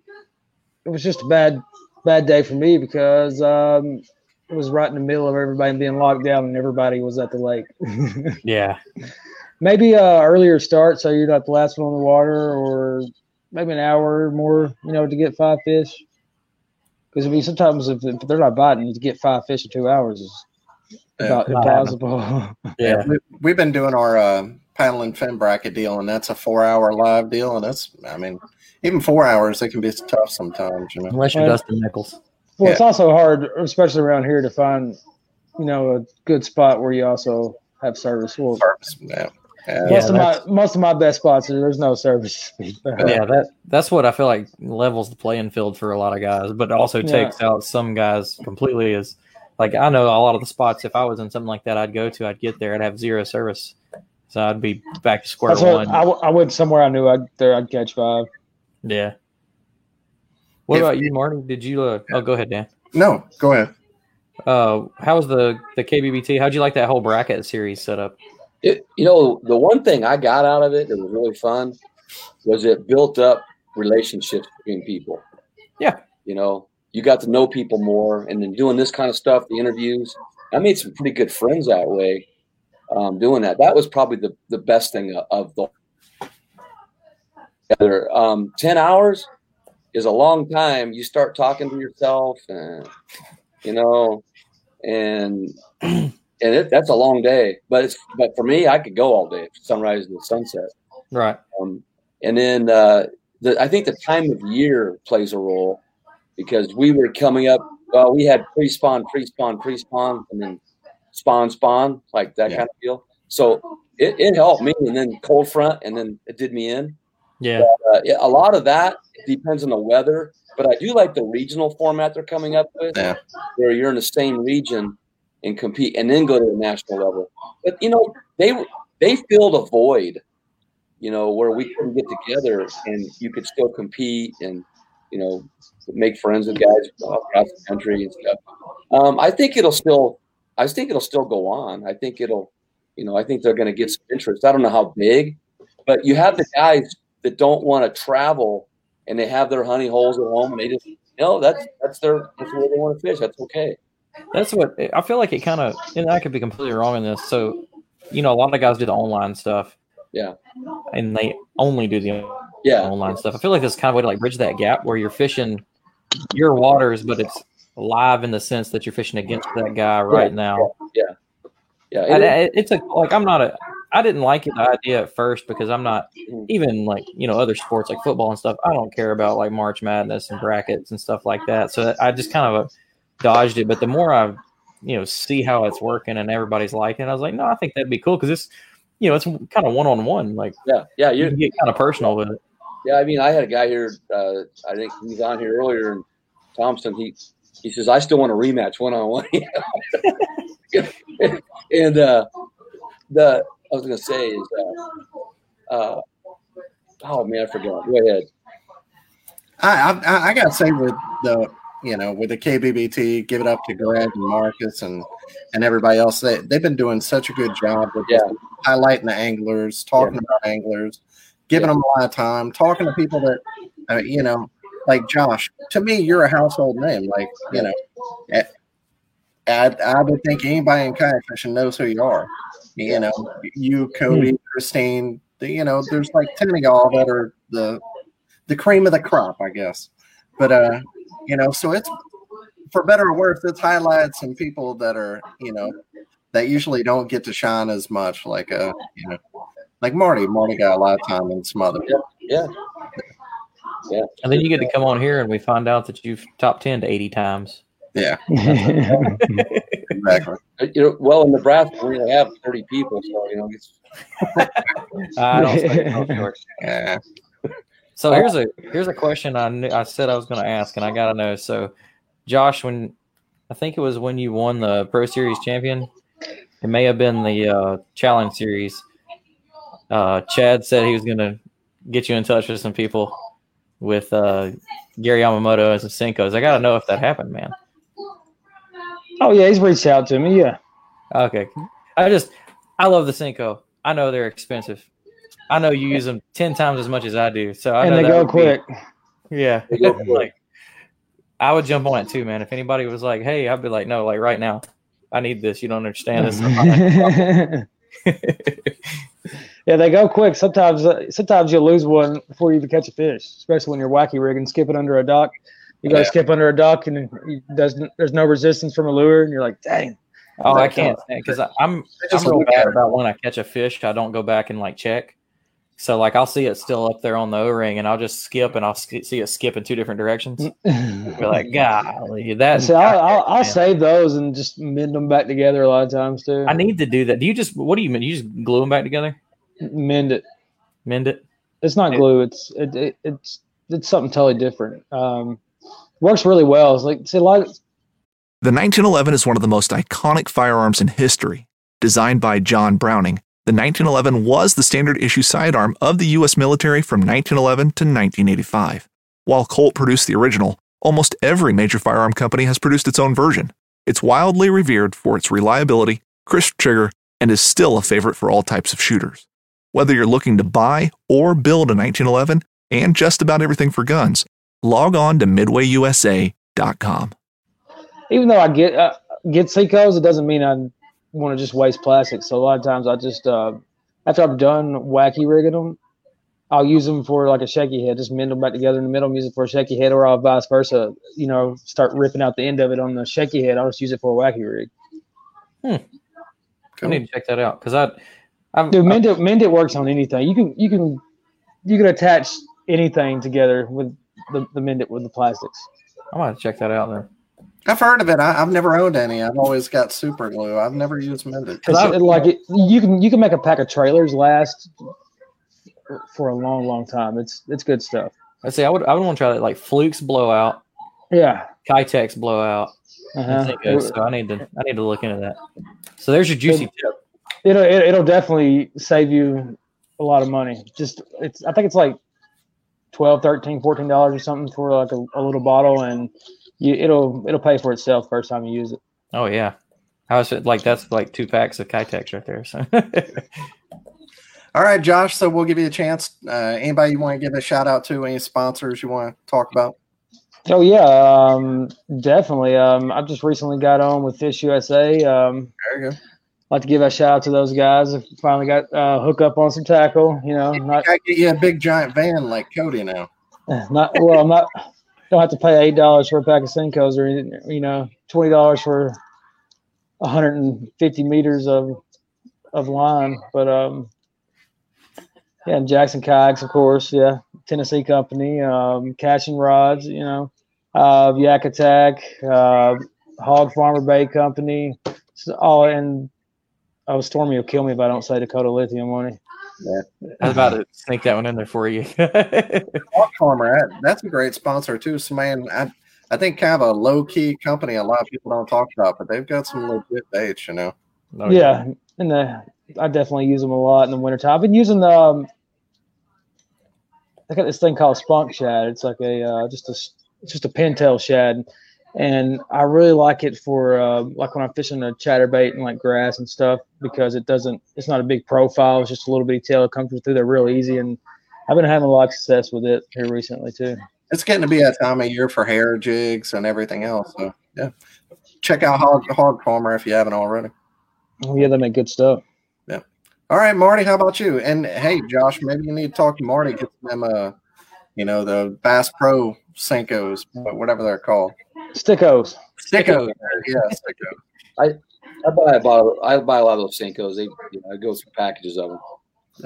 it was just a bad, bad day for me because um, it was right in the middle of everybody being locked down and everybody was at the lake. Yeah, maybe a earlier start so you're not the last one on the water, or maybe an hour or more, you know, to get five fish. Because I mean, sometimes if, if they're not biting, to get five fish in two hours is about Not impossible. yeah, We, we've been doing our uh, paddle and fin bracket deal, and that's a four-hour live deal, and that's, I mean, even four hours, it can be tough sometimes. You know, unless you're Well- Dustin Nichols. Well, it's also hard, especially around here, to find, you know, a good spot where you also have service. Well, yeah. Yeah. most of my most of my best spots, there's no service. Yeah, that that's what I feel like levels the playing field for a lot of guys, but also Yeah. takes out some guys completely. Is like I know a lot of the spots. If I was in something like that, I'd go to. I'd get there. I'd have zero service, so I'd be back to square That's what one. I, w- I went somewhere I knew I'd there I'd catch five. Yeah. What If- about you, Marty? Did you? Uh, oh, go ahead, Dan. No, go ahead. Uh, how was the the KBBT? How'd you like that whole bracket series set up? It, you know, the one thing I got out of it that was really fun was it built up relationships between people. Yeah. You know, you got to know people more, and then doing this kind of stuff, the interviews, I made some pretty good friends that way. Um, doing that, that was probably the the best thing of, of the. Together, um, ten hours is a long time. You start talking to yourself, and you know, and and it, that's a long day. But it's but for me, I could go all day, sunrise to sunset. Right. Um, and then uh, the, I think the time of year plays a role because we were coming up. Well, we had pre-spawn, pre-spawn, pre-spawn, and then spawn, spawn, like that Yeah. kind of deal. So it, it helped me, and then cold front, and then it did me in. Yeah. Uh, yeah, a lot of that depends on the weather, but I do like the regional format they're coming up with, Yeah. where you're in the same region and compete, and then go to the national level. But you know, they they filled a void, you know, where we couldn't get together, and you could still compete and you know make friends with guys across the country and stuff. Um, I think it'll still, I think it'll still go on. I think it'll, you know, I think they're going to get some interest. I don't know how big, but you have the guys that don't want to travel and they have their honey holes at home and they just you know that's that's their that's where they want to fish that's okay That's what I feel like. It kind of, and I could be completely wrong in this. So, you know, a lot of guys do the online stuff. Yeah. And they only do the yeah online stuff. I feel like that's kind of way to like bridge that gap where you're fishing your waters, but it's live in the sense that you're fishing against that guy right now. yeah yeah. it- it- it's a like I'm not a I didn't like the idea at first because I'm not even like you know other sports like football and stuff. I don't care about like March Madness and brackets and stuff like that. So I just kind of uh, dodged it. But the more I you know see how it's working and everybody's liking, it, I was like, no, I think that'd be cool because it's you know it's kind of one on one. Like yeah yeah you get kind of personal with it. yeah i mean i had a guy here uh i think he's on here earlier and thompson he he says i still want a rematch one-on-one and uh the i was gonna say is uh uh Oh man, I forgot. Go ahead. I I, I gotta say with the you know with the KBBT, give it up to Greg and Marcus and and everybody else. They they've been doing such a good job with Yeah. highlighting the anglers, talking about anglers, giving Yeah. them a lot of time, talking to people that uh, you know, like Josh. To me, you're a household name. Like you know, I I would think anybody in kayak fishing knows who you are. You know, you, Cody, Christine. The, you know, there's like ten of y'all that are the the cream of the crop, I guess. But uh, you know, so it's for better or worse, it's highlights some people that are, you know, that usually don't get to shine as much, like uh, you know, like Marty. Marty got a lot of time and some other. Yeah. Yeah. And then you get to come on here and we find out that you've top 10 to 80 times. Yeah, exactly. Uh, You know, well, in Nebraska, we only have 30 people, so you know, it's I no, Yeah. So here's a here's a question I knew, I said I was going to ask, and I got to know. So, Josh, when I think it was when you won the Pro Series champion, it may have been the uh, Challenge Series. Uh, Chad said he was going to get you in touch with some people with uh, Gary Yamamoto as the Senkos. I got to know if that happened, man. Oh yeah, he's reached out to me. Yeah. Okay, I just I love the Senko. I know they're expensive. I know you use them ten times as much as I do, so I and know they go would be- quick. Yeah. They go quick. like I would jump on it too, man. If anybody was like, "Hey," I'd be like, "No, like right now, I need this. You don't understand this." yeah, they go quick. Sometimes, uh, sometimes you'll lose one before you even catch a fish, especially when you're wacky rigging, skipping under a dock. You go Yeah. skip under a dock, and doesn't, there's no resistance from a lure, and you're like, dang. oh, I can't because I'm I'm just real bad about when I catch a fish. I don't go back and like check. So like I'll see it still up there on the O ring, and I'll just skip, and I'll sk- see it skip in two different directions. Be like, golly, that. So I'll, I'll, I'll save those and just mend them back together a lot of times too. I need to do that. Do you just what do you mean? You just glue them back together, mend it. mend it? It's not glue. It's it, it, it's it's something totally different. Um, works really well. It's like see a lot. Of, The 1911 is one of the most iconic firearms in history. Designed by John Browning, the 1911 was the standard issue sidearm of the U.S. military from 1911 to 1985. While Colt produced the original, almost every major firearm company has produced its own version. It's wildly revered for its reliability, crisp trigger, and is still a favorite for all types of shooters. Whether you're looking to buy or build a 1911 and just about everything for guns, log on to midwayusa.com. even though I get uh, get Senko's, it doesn't mean I want to just waste plastic. So a lot of times I just uh, after I'm done wacky rigging them, I'll use them for like a shaky head, just mend them back together in the middle, and use it for a shaky head, or I'll vice versa. You know, start ripping out the end of it on the shaky head. I'll just use it for a wacky rig. Hmm. I need to check that out because I, I'm, Dude, mend it, mend it works on anything. You can you can you can attach anything together with the, the mend it with the plastics. I'm gonna check that out then. I've heard of it. I, I've never owned any. I've always got super glue. I've never used mended. It's, I- like it, you can you can make a pack of trailers last for a long long time. It's it's good stuff. Let's see. I would I would want to try that like Flukes blowout, Yeah. Keitech blowout. Uh-huh. Uh, So I need to I need to look into that. So there's your juicy tip. It'll it'll definitely save you a lot of money. Just it's I think it's like 12 13 14 dollars or something for like a, a little bottle and you it'll it'll pay for itself first time you use it. Oh yeah. How is it like that's like two packs of Keitech right there. So All right, Josh. So we'll give you a chance. Uh, anybody you want to give a shout out to? Any sponsors you want to talk about? Oh yeah, um, definitely. Um, I just recently got on with Fish USA. Um, There you go. Like to give a shout out to those guys. I finally got uh, hook up on some tackle. You know, not I get you a big giant van like Cody now. not well. I'm not. Don't have to pay eight dollars for a pack of Senkos or you know twenty dollars for 150 meters of of line. But um, yeah, and Jackson Kayaks, of course. Yeah, Tennessee company. Um, Catching Rods. You know, uh, Yak Attack, uh, Hog Farmer Bait Company. All and oh, Stormy will kill me if I don't say Dakota Lithium, won't he? I was about to sneak that one in there for you. Hog Farmer, that's a great sponsor too. So man, I I think kind of a low key company. A lot of people don't talk about, but they've got some legit baits. You know. Oh, yeah, and the I definitely use them a lot in the wintertime. I've been using the um, I got this thing called spunk shad. It's like a uh, just a it's just a pintail shad, and I really like it for uh, like when I'm fishing a chatterbait and like grass and stuff because it doesn't it's not a big profile. It's just a little bitty tail. It comes through there real easy, and I've been having a lot of success with it here recently too. It's getting to be a time of year for hair jigs and everything else. So yeah, check out Hog Hog Farmer if you haven't already. Oh, yeah, they make good stuff. Yeah. All right, Marty, how about you? And hey, Josh, maybe you need to talk to Marty, get them uh, you know, the Bass Pro Senkos, whatever they're called. Stickos. Stickos. Yeah, Stickos. I buy a bottle. I buy a lot of those Senkos. They, you know, I go through packages of them.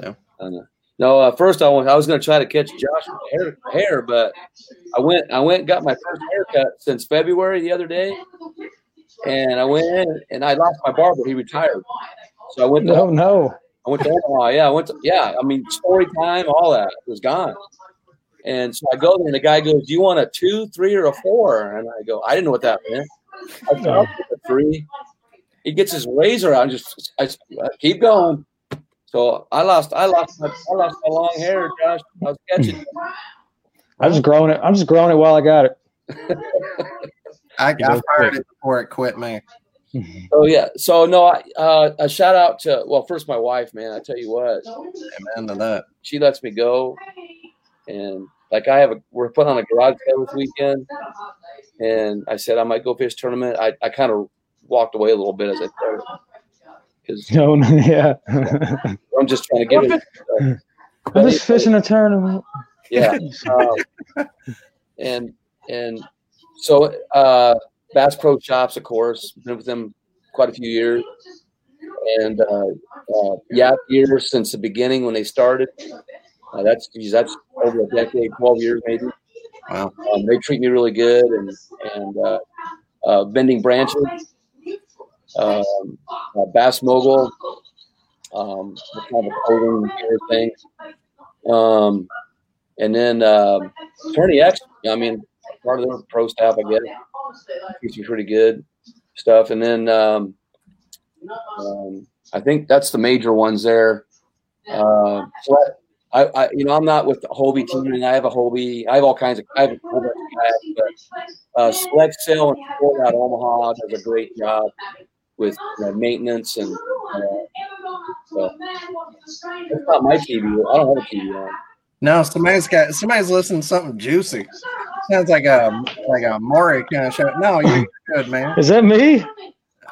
Yeah. And, uh, no, uh, first I, went, I was going to try to catch Josh hair, hair, but I went. I went and got my first haircut since February the other day, and I went in and I lost my barber. He retired, so I went. To, No, no. I went to Omaha. Yeah, I went to. Yeah, I mean, story time, all that it was gone. And so I go there, and the guy goes, "Do you want a two, three, or a four? And I go, "I didn't know what that meant." I said, "I'll take a three. He gets his razor out and just I, I keep going. So I lost, I lost, my, I lost my long hair, Josh. I was catching. I'm just growing it. I'm just growing it while I got it. I, I fired it before it quit me. Oh yeah. So no, I, uh, a shout out to well, first my wife, man. I tell you what, Amen to that. she lets me go, and like I have a, we're putting on a garage sale this weekend, and I said I might go fish tournament. I, I kind of walked away a little bit as I started because No, no, yeah. I'm just trying to get it. I'm just fishing a tournament. yeah um, and and so uh bass pro shops of course been with them quite a few years and uh, uh yeah years since the beginning when they started uh, that's geez, that's over a decade 12 years maybe Wow. um, they treat me really good and and uh, uh bending branches um uh, bass mogul um kind of a gear thing um and then um, Attorney X, I mean, part of their pro staff, I guess, treats me pretty good stuff. And then um, um, I think that's the major ones there. Uh, so I, I, you know, I'm not with the Hobie team, and I have a Hobie. I have all kinds of, I have a whole bunch of kayaks, but uh, Select Sail and Sport out Omaha does a great job with uh, maintenance and. Uh, so it's not my TV. I don't have a TV on. No, somebody's got somebody's listening to something juicy. Sounds like a like a Maury kind of show. No, you're good, man. Is that me?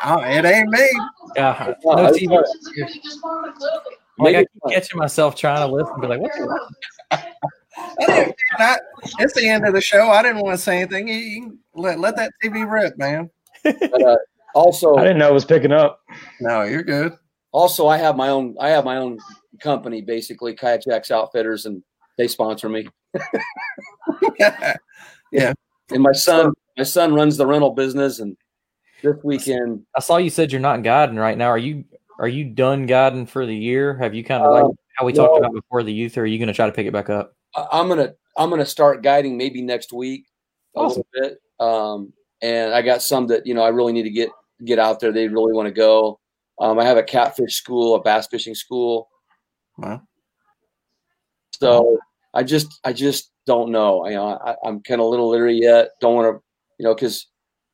Oh, it ain't me. Yeah. Oh, No TV. Fine. Like I keep catching myself trying to listen, and be like, what the I didn't- it's the end of the show. I didn't want to say anything. You, you let let that TV rip, man. but uh, also I didn't know it was picking up. No, you're good. also I have my own I have my own company basically Kayak Jacks Outfitters and they sponsor me Yeah. and my son my son runs the rental business and this weekend I saw you said you're not guiding right now. Are you are you done guiding for the year? Have you kind of like Um, how we talked about before the youth, or are you going to try to pick it back up? I- I'm gonna I'm gonna start guiding maybe next week a Awesome. little bit um and I got some that you know I really need to get get out there they really want to go um I have a catfish school a bass fishing school Wow. So I just I just don't know. You know, I, I'm kind of a little leery yet. Don't want to, you know, because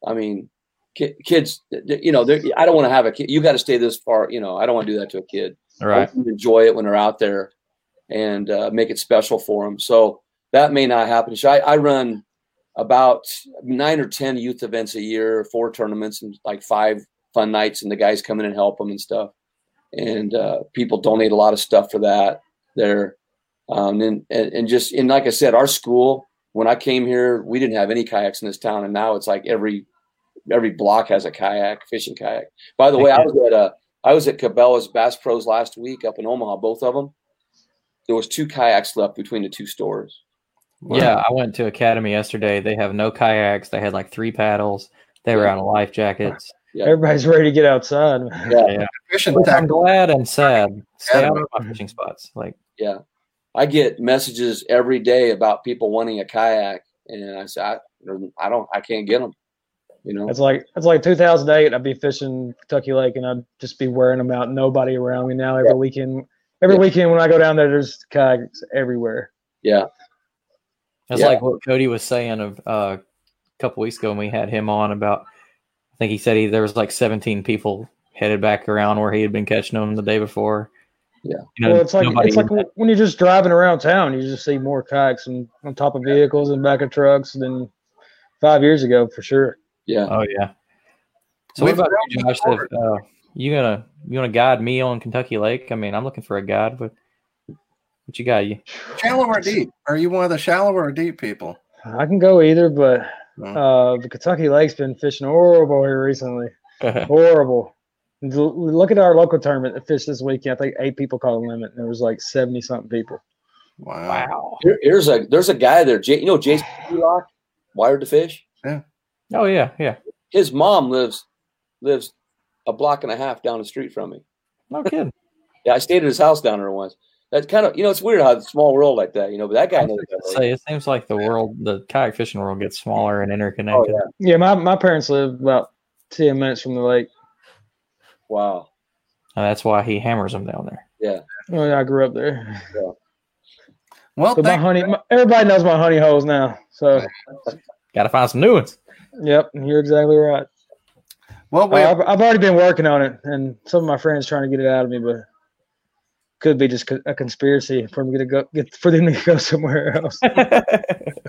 I mean, kids, you know, I don't want to have a kid. You got to stay this far. You know, I don't want to do that to a kid. All right. want them to enjoy it when they're out there and uh, make it special for them. So that may not happen. So I, I run about nine or ten youth events a year, four tournaments, and like five fun nights, and the guys come in and help them and stuff. And uh, people donate a lot of stuff for that there. Um, and, and and just and like I said, our school when I came here, we didn't have any kayaks in this town, and now it's like every every block has a kayak, fishing kayak. By the way, I was at uh, I was at Cabela's Bass Pros last week up in Omaha, both of them. There was two kayaks left between the two stores. Yeah, I went to Academy yesterday. They have no kayaks. They had like three paddles. They were out of life jackets. Yeah. Everybody's ready to get outside. man. Yeah, Yeah. Fishing Which I'm glad and sad. Stay Yeah. out of my fishing spots. Like yeah. I get messages every day about people wanting a kayak, and I say I, I don't, I can't get them. You know, It's like it's like 2008. I'd be fishing Kentucky Lake and I'd just be wearing them out. Nobody around me now. Every Yeah. weekend, every Yeah. weekend when I go down there, there's kayaks everywhere. Yeah. That's Yeah. like what Cody was saying of uh, a couple weeks ago when we had him on about. I think he said he there was like 17 people headed back around where he had been catching them the day before. Yeah. You know, well, it's like it's like when you're just driving around town, you just see more kayaks and on top of vehicles and back of trucks than five years ago for sure. Yeah. oh yeah. So We've what about you, Josh? If, uh, you gonna you gonna guide me on Kentucky Lake? I mean, I'm looking for a guide, but what you got? You Shallow or deep? Are you one of the shallow or deep people? I can go either, but No. uh, the Kentucky Lake's been fishing horrible here recently. Horrible. Look at our local tournament that fished this weekend. I think eight people caught a limit, and there was like seventy something people. Wow. wow. Here- here's a there's a guy there. J, you know Jason Sealock, Wired to Fish. Oh yeah, yeah. His mom lives lives a block and a half down the street from me. No kidding. Yeah, I stayed at his house down there once. That's kind of you know it's weird how it's a small world like that. You know, but that guy knows. That. Say it seems like the world, the kayak fishing world, gets smaller and Oh interconnected. yeah! Yeah, my, my parents live about ten minutes from the lake. Wow. And that's why he hammers them down there. Yeah. Oh, yeah, I grew up there. Well, But my honey, my, everybody knows my honey holes now. So, Got to find some new ones. Yep, you're exactly right. well, we, Uh, I've, I've already been working on it, and some of my friends trying to get it out of me, but could be just co- a conspiracy for me to go get for them to go somewhere else.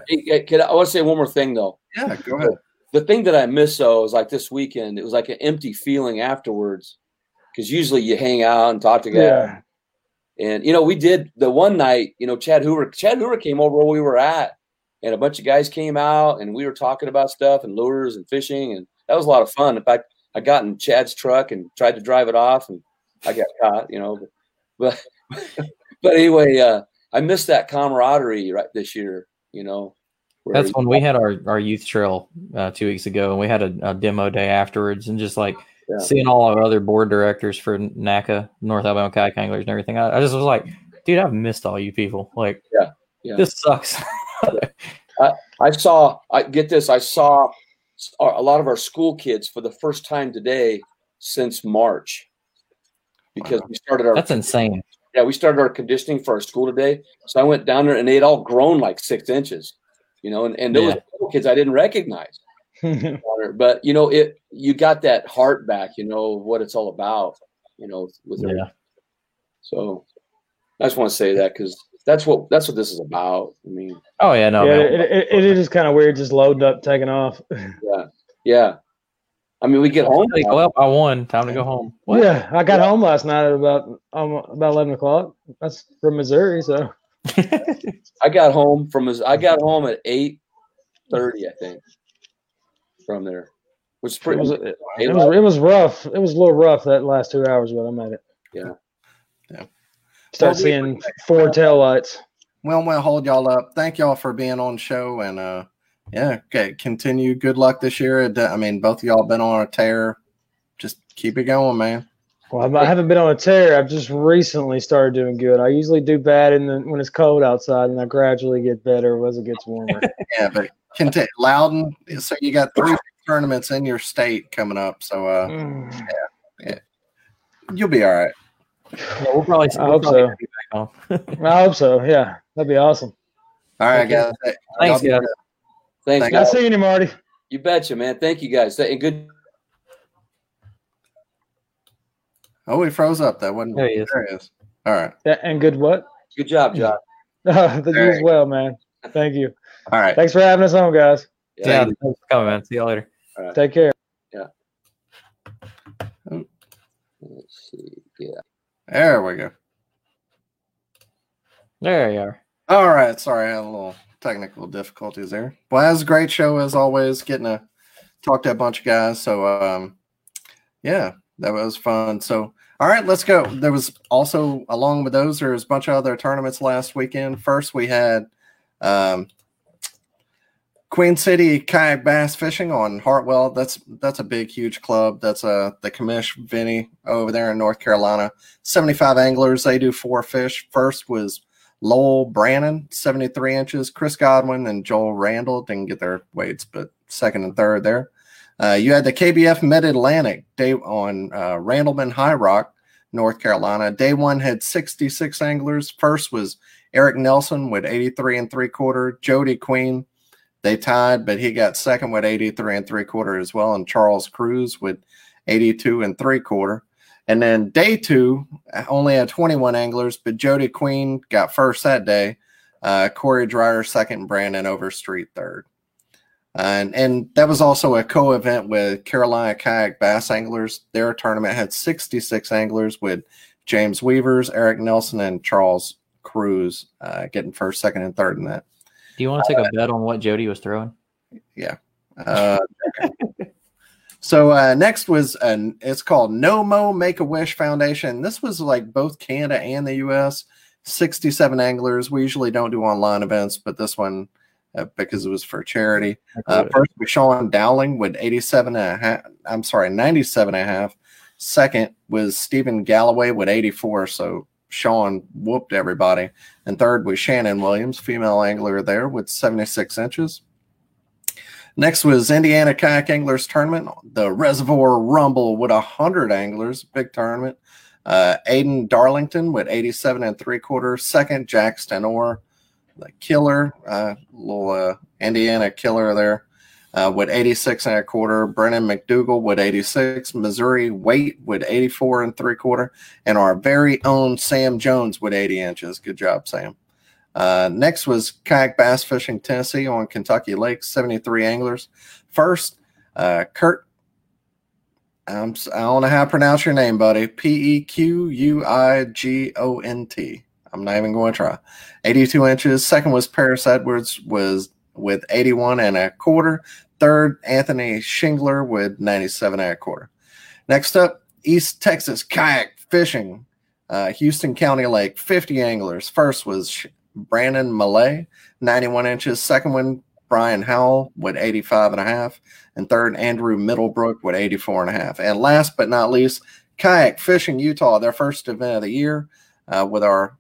Hey, hey, kid, I want to say one more thing though. yeah, go ahead. The thing that I miss though is like this weekend. It was like an empty feeling afterwards, because usually you hang out and talk together. Yeah, And you know, we did the one night. You know, Chad Hoover. Chad Hoover came over where we were at, and a bunch of guys came out, and we were talking about stuff and lures and fishing, and that was a lot of fun. In fact, I got in Chad's truck and tried to drive it off, and I got caught. You know, but but, but anyway, uh, I missed that camaraderie right this year. You know, That's when we had our, our youth trail uh, two weeks ago, and we had a, a demo day afterwards, and just like Yeah. seeing all our other board directors for NACA, North Alabama Kayak Anglers, and everything. I, I just was like, dude, I've missed all you people. Like, Yeah, yeah. this sucks. I saw. I get this. I saw a lot of our school kids for the first time today since March because Wow. we started our That's insane. yeah we started our conditioning for our school today. So I went down there and they had all grown like six inches, you know, and, and those Yeah. kids I didn't recognize. But you know, it you got that heart back, you know, what it's all about, you know, with Yeah. everything. So I just want to say that because that's what that's what this is about. I mean, Oh yeah, no, yeah, man. it, it, it is kind of weird just loading up, taking off. yeah, yeah. I mean, we get home. Like, well, I won. Time to go home. Yeah, I got home last night at about um, about eleven o'clock. That's from Missouri, so I got home from his. I got home at eight thirty, I think, from there, which is it pretty. was it, it was it was rough. It was a little rough that last two hours, but I made it. Yeah. Yeah. Start Well, we- seeing four tail lights. Well, we'll hold y'all up. Thank y'all for being on the show, and uh, yeah, okay, continue. Good luck this year. I mean, both of y'all been on a tear. Just keep it going, man. Well, I'm- haven't been on a tear. I've just recently started doing good. I usually do bad in the, when it's cold outside, and I gradually get better as it gets warmer. Yeah, but continue. Loudon. So you got three tournaments in your state coming up, so uh, Mm. you'll be all right. Yeah, we'll probably. I we'll hope probably so. back. I hope so. Yeah, that'd be awesome. All right, guys. Thanks, y'all guys. Thanks, Thank Nice guys. seeing you, Marty. You betcha, man. Thank you, guys. And good. Oh, he froze up. That wasn't. There he is. There he is. All right. Yeah, and good what? Good job, Josh. the you as well, man. Thank you. All right. Thanks for having us on, guys. Yeah, thanks for coming, man. See you later. Take care. Yeah. Oh. Let's see. Yeah. There we go. There you are. All right. Sorry, I had a little technical difficulties there. Well, was a great show as always. Getting to talk to a bunch of guys. So, um, yeah, that was fun. So, all right, let's go. There was also along with those, there was a bunch of other tournaments last weekend. First, we had um, Queen City Kayak Bass Fishing on Hartwell. That's that's a big, huge club. That's uh the commish Vinny over there in North Carolina. Seventy five anglers. They do four fish. First was Lowell Brannon, 73 inches. Chris Godwin and Joel Randall didn't get their weights, but second and third there. Uh, you had the KBF Mid Atlantic day on uh, Randleman High Rock, North Carolina. Day one had 66 anglers. First was Eric Nelson with 83 and three quarter. Jody Queen, they tied, but he got second with 83 and three quarter as well. And Charles Cruz with 82 and three quarter. And then day two only had 21 anglers, but Jody Queen got first that day. Uh, Corey Dreyer second, Brandon Overstreet third. And and that was also a co-event with Carolina Kayak Bass Anglers. Their tournament had 66 anglers with James Weavers, Eric Nelson, and Charles Cruz uh, getting first, second, and third in that. Do you want to take a bet on what Jody was throwing? Yeah. Uh, so uh, next was an it's called No Mo Make a Wish Foundation. This was like both Canada and the U.S. 67 anglers. We usually don't do online events, but this one uh, because it was for charity. Uh, first was Sean Dowling with 87 and a half. I'm sorry, 97 and a half. Second was Stephen Galloway with 84. So Sean whooped everybody. And third was Shannon Williams, female angler there with 76 inches. Next was Indiana Kayak Anglers Tournament, the Reservoir Rumble with 100 anglers, big tournament. Uh, Aiden Darlington with 87 and three quarters. Second, Jack Stenor the killer, uh, little uh, Indiana killer there uh, with 86 and a quarter. Brennan McDougal with 86. Missouri Weight with 84 and three quarter. And our very own Sam Jones with 80 inches. Good job, Sam. Uh, next was kayak bass fishing Tennessee on Kentucky Lake, 73 anglers. First, uh, Kurt. I'm, I don't know how to pronounce your name, buddy. P E Q U I G O N T. I'm not even going to try. 82 inches. Second was Paris Edwards was with 81 and a quarter. Third, Anthony Shingler with 97 and a quarter. Next up, East Texas kayak fishing. Uh, Houston County Lake, 50 anglers. First was Brandon Malay, 91 inches. Second one, Brian Howell with 85 and a half. And third, Andrew Middlebrook with 84 and a half. And last but not least, Kayak Fishing Utah, their first event of the year uh, with our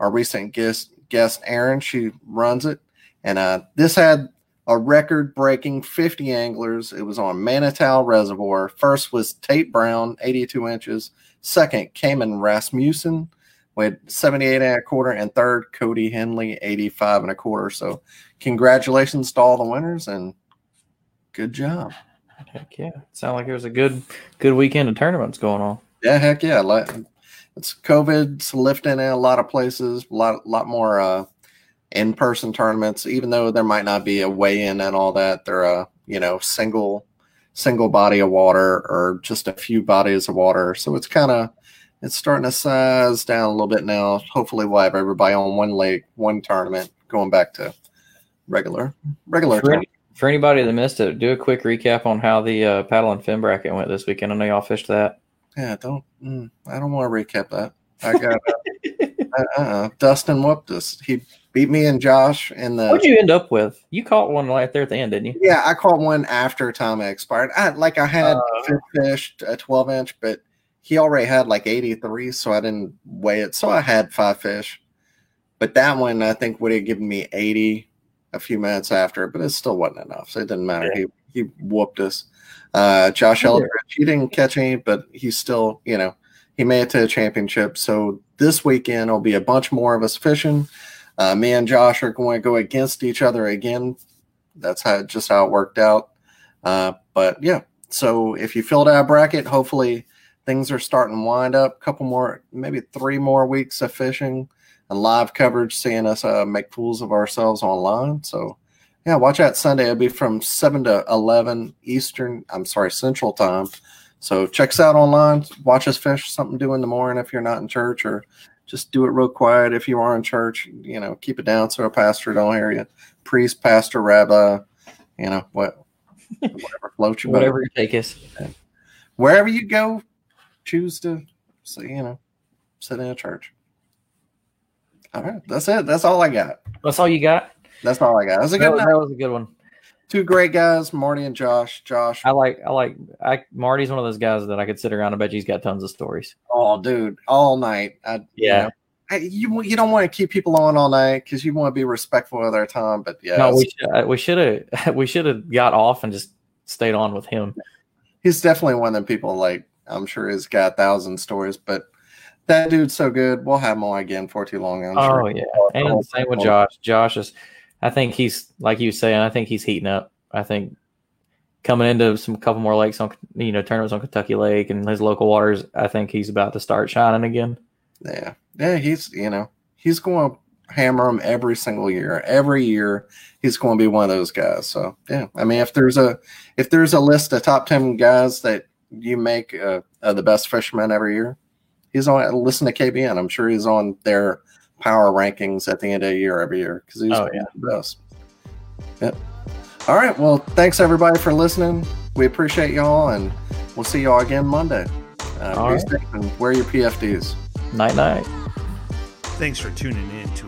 our recent guest guest Aaron. She runs it, and uh, this had a record-breaking 50 anglers. It was on Manitou Reservoir. First was Tate Brown, 82 inches. Second, Cayman Rasmussen with 78 and a quarter, and third, Cody Henley, 85 and a quarter. So, congratulations to all the winners, and good job. Heck yeah! Sound like it was a good good weekend of tournaments going on. Yeah, heck yeah! it's COVID's lifting in a lot of places, a lot, lot more uh, in-person tournaments. Even though there might not be a weigh-in and all that, they're a you know single single body of water or just a few bodies of water. So it's kind of it's starting to size down a little bit now. Hopefully, we'll have everybody on one lake, one tournament, going back to regular regular. For, any, for anybody that missed it, do a quick recap on how the uh, paddle and fin bracket went this weekend. I know y'all fished that. Yeah, don't. Mm, I don't want to recap that. I got uh, uh, Dustin whooped us. He beat me and Josh in the. What'd you end up with? You caught one right there at the end, didn't you? Yeah, I caught one after time expired. I like I had uh, fished a twelve inch, but he already had like eighty three, so I didn't weigh it. So I had five fish, but that one I think would have given me eighty a few minutes after, but it still wasn't enough. So it didn't matter. Yeah. He he whooped us. Uh, Josh Eldridge, he didn't catch any, but he's still, you know, he made it to the championship. So this weekend will be a bunch more of us fishing. Uh, me and Josh are going to go against each other again. That's how just how it worked out. Uh, but yeah, so if you filled out a bracket, hopefully things are starting to wind up. A couple more, maybe three more weeks of fishing and live coverage, seeing us uh, make fools of ourselves online. So yeah, watch out Sunday. It'll be from 7 to 11 Eastern, I'm sorry, Central Time. So check us out online. Watch us fish, something to do in the morning if you're not in church, or just do it real quiet if you are in church. You know, keep it down so a pastor don't hear you. Priest, pastor, rabbi, you know, what, whatever floats your Whatever you take us. Wherever you go, choose to, so, you know, sit in a church. All right. That's it. That's all I got. That's all you got? That's all I got. That was a good. That, that was a good one. Two great guys, Marty and Josh. Josh, I like. I like. I Marty's one of those guys that I could sit around. I bet he's got tons of stories. Oh, dude, all night. I, yeah. You, know, I, you, you don't want to keep people on all night because you want to be respectful of their time. But yeah, no, we should, we should have we should have got off and just stayed on with him. He's definitely one of them people. Like I'm sure he's got a thousand stories, but that dude's so good. We'll have him on again for too long. I'm Oh sure. yeah, and same with Josh. Josh is, I think he's like you saying. I think he's heating up. I think coming into some couple more lakes on you know tournaments on Kentucky Lake and his local waters. I think he's about to start shining again. Yeah, yeah. He's you know he's going to hammer him every single year. Every year he's going to be one of those guys. So yeah, I mean if there's a if there's a list of top ten guys that you make uh, the best fishermen every year, he's on. Listen to KBN. I'm sure he's on their power rankings at the end of the year every year because he's Oh, one of the best. Yep. All right. Well, thanks everybody for listening. We appreciate y'all, and we'll see y'all again Monday. Uh, All be right. and wear your PFDs. Night night. Thanks for tuning in to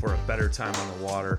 for a better time on the water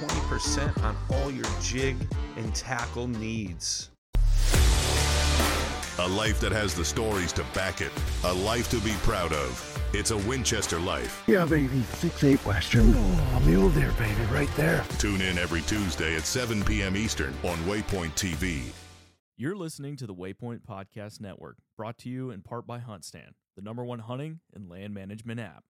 20% on all your jig and tackle needs. A life that has the stories to back it. A life to be proud of. It's a Winchester life. Yeah, baby. Six eight Western. Oh, mule deer, baby, right there. Tune in every Tuesday at 7 p.m. Eastern on Waypoint TV. You're listening to the Waypoint Podcast Network, brought to you in part by HuntStand, the number one hunting and land management app.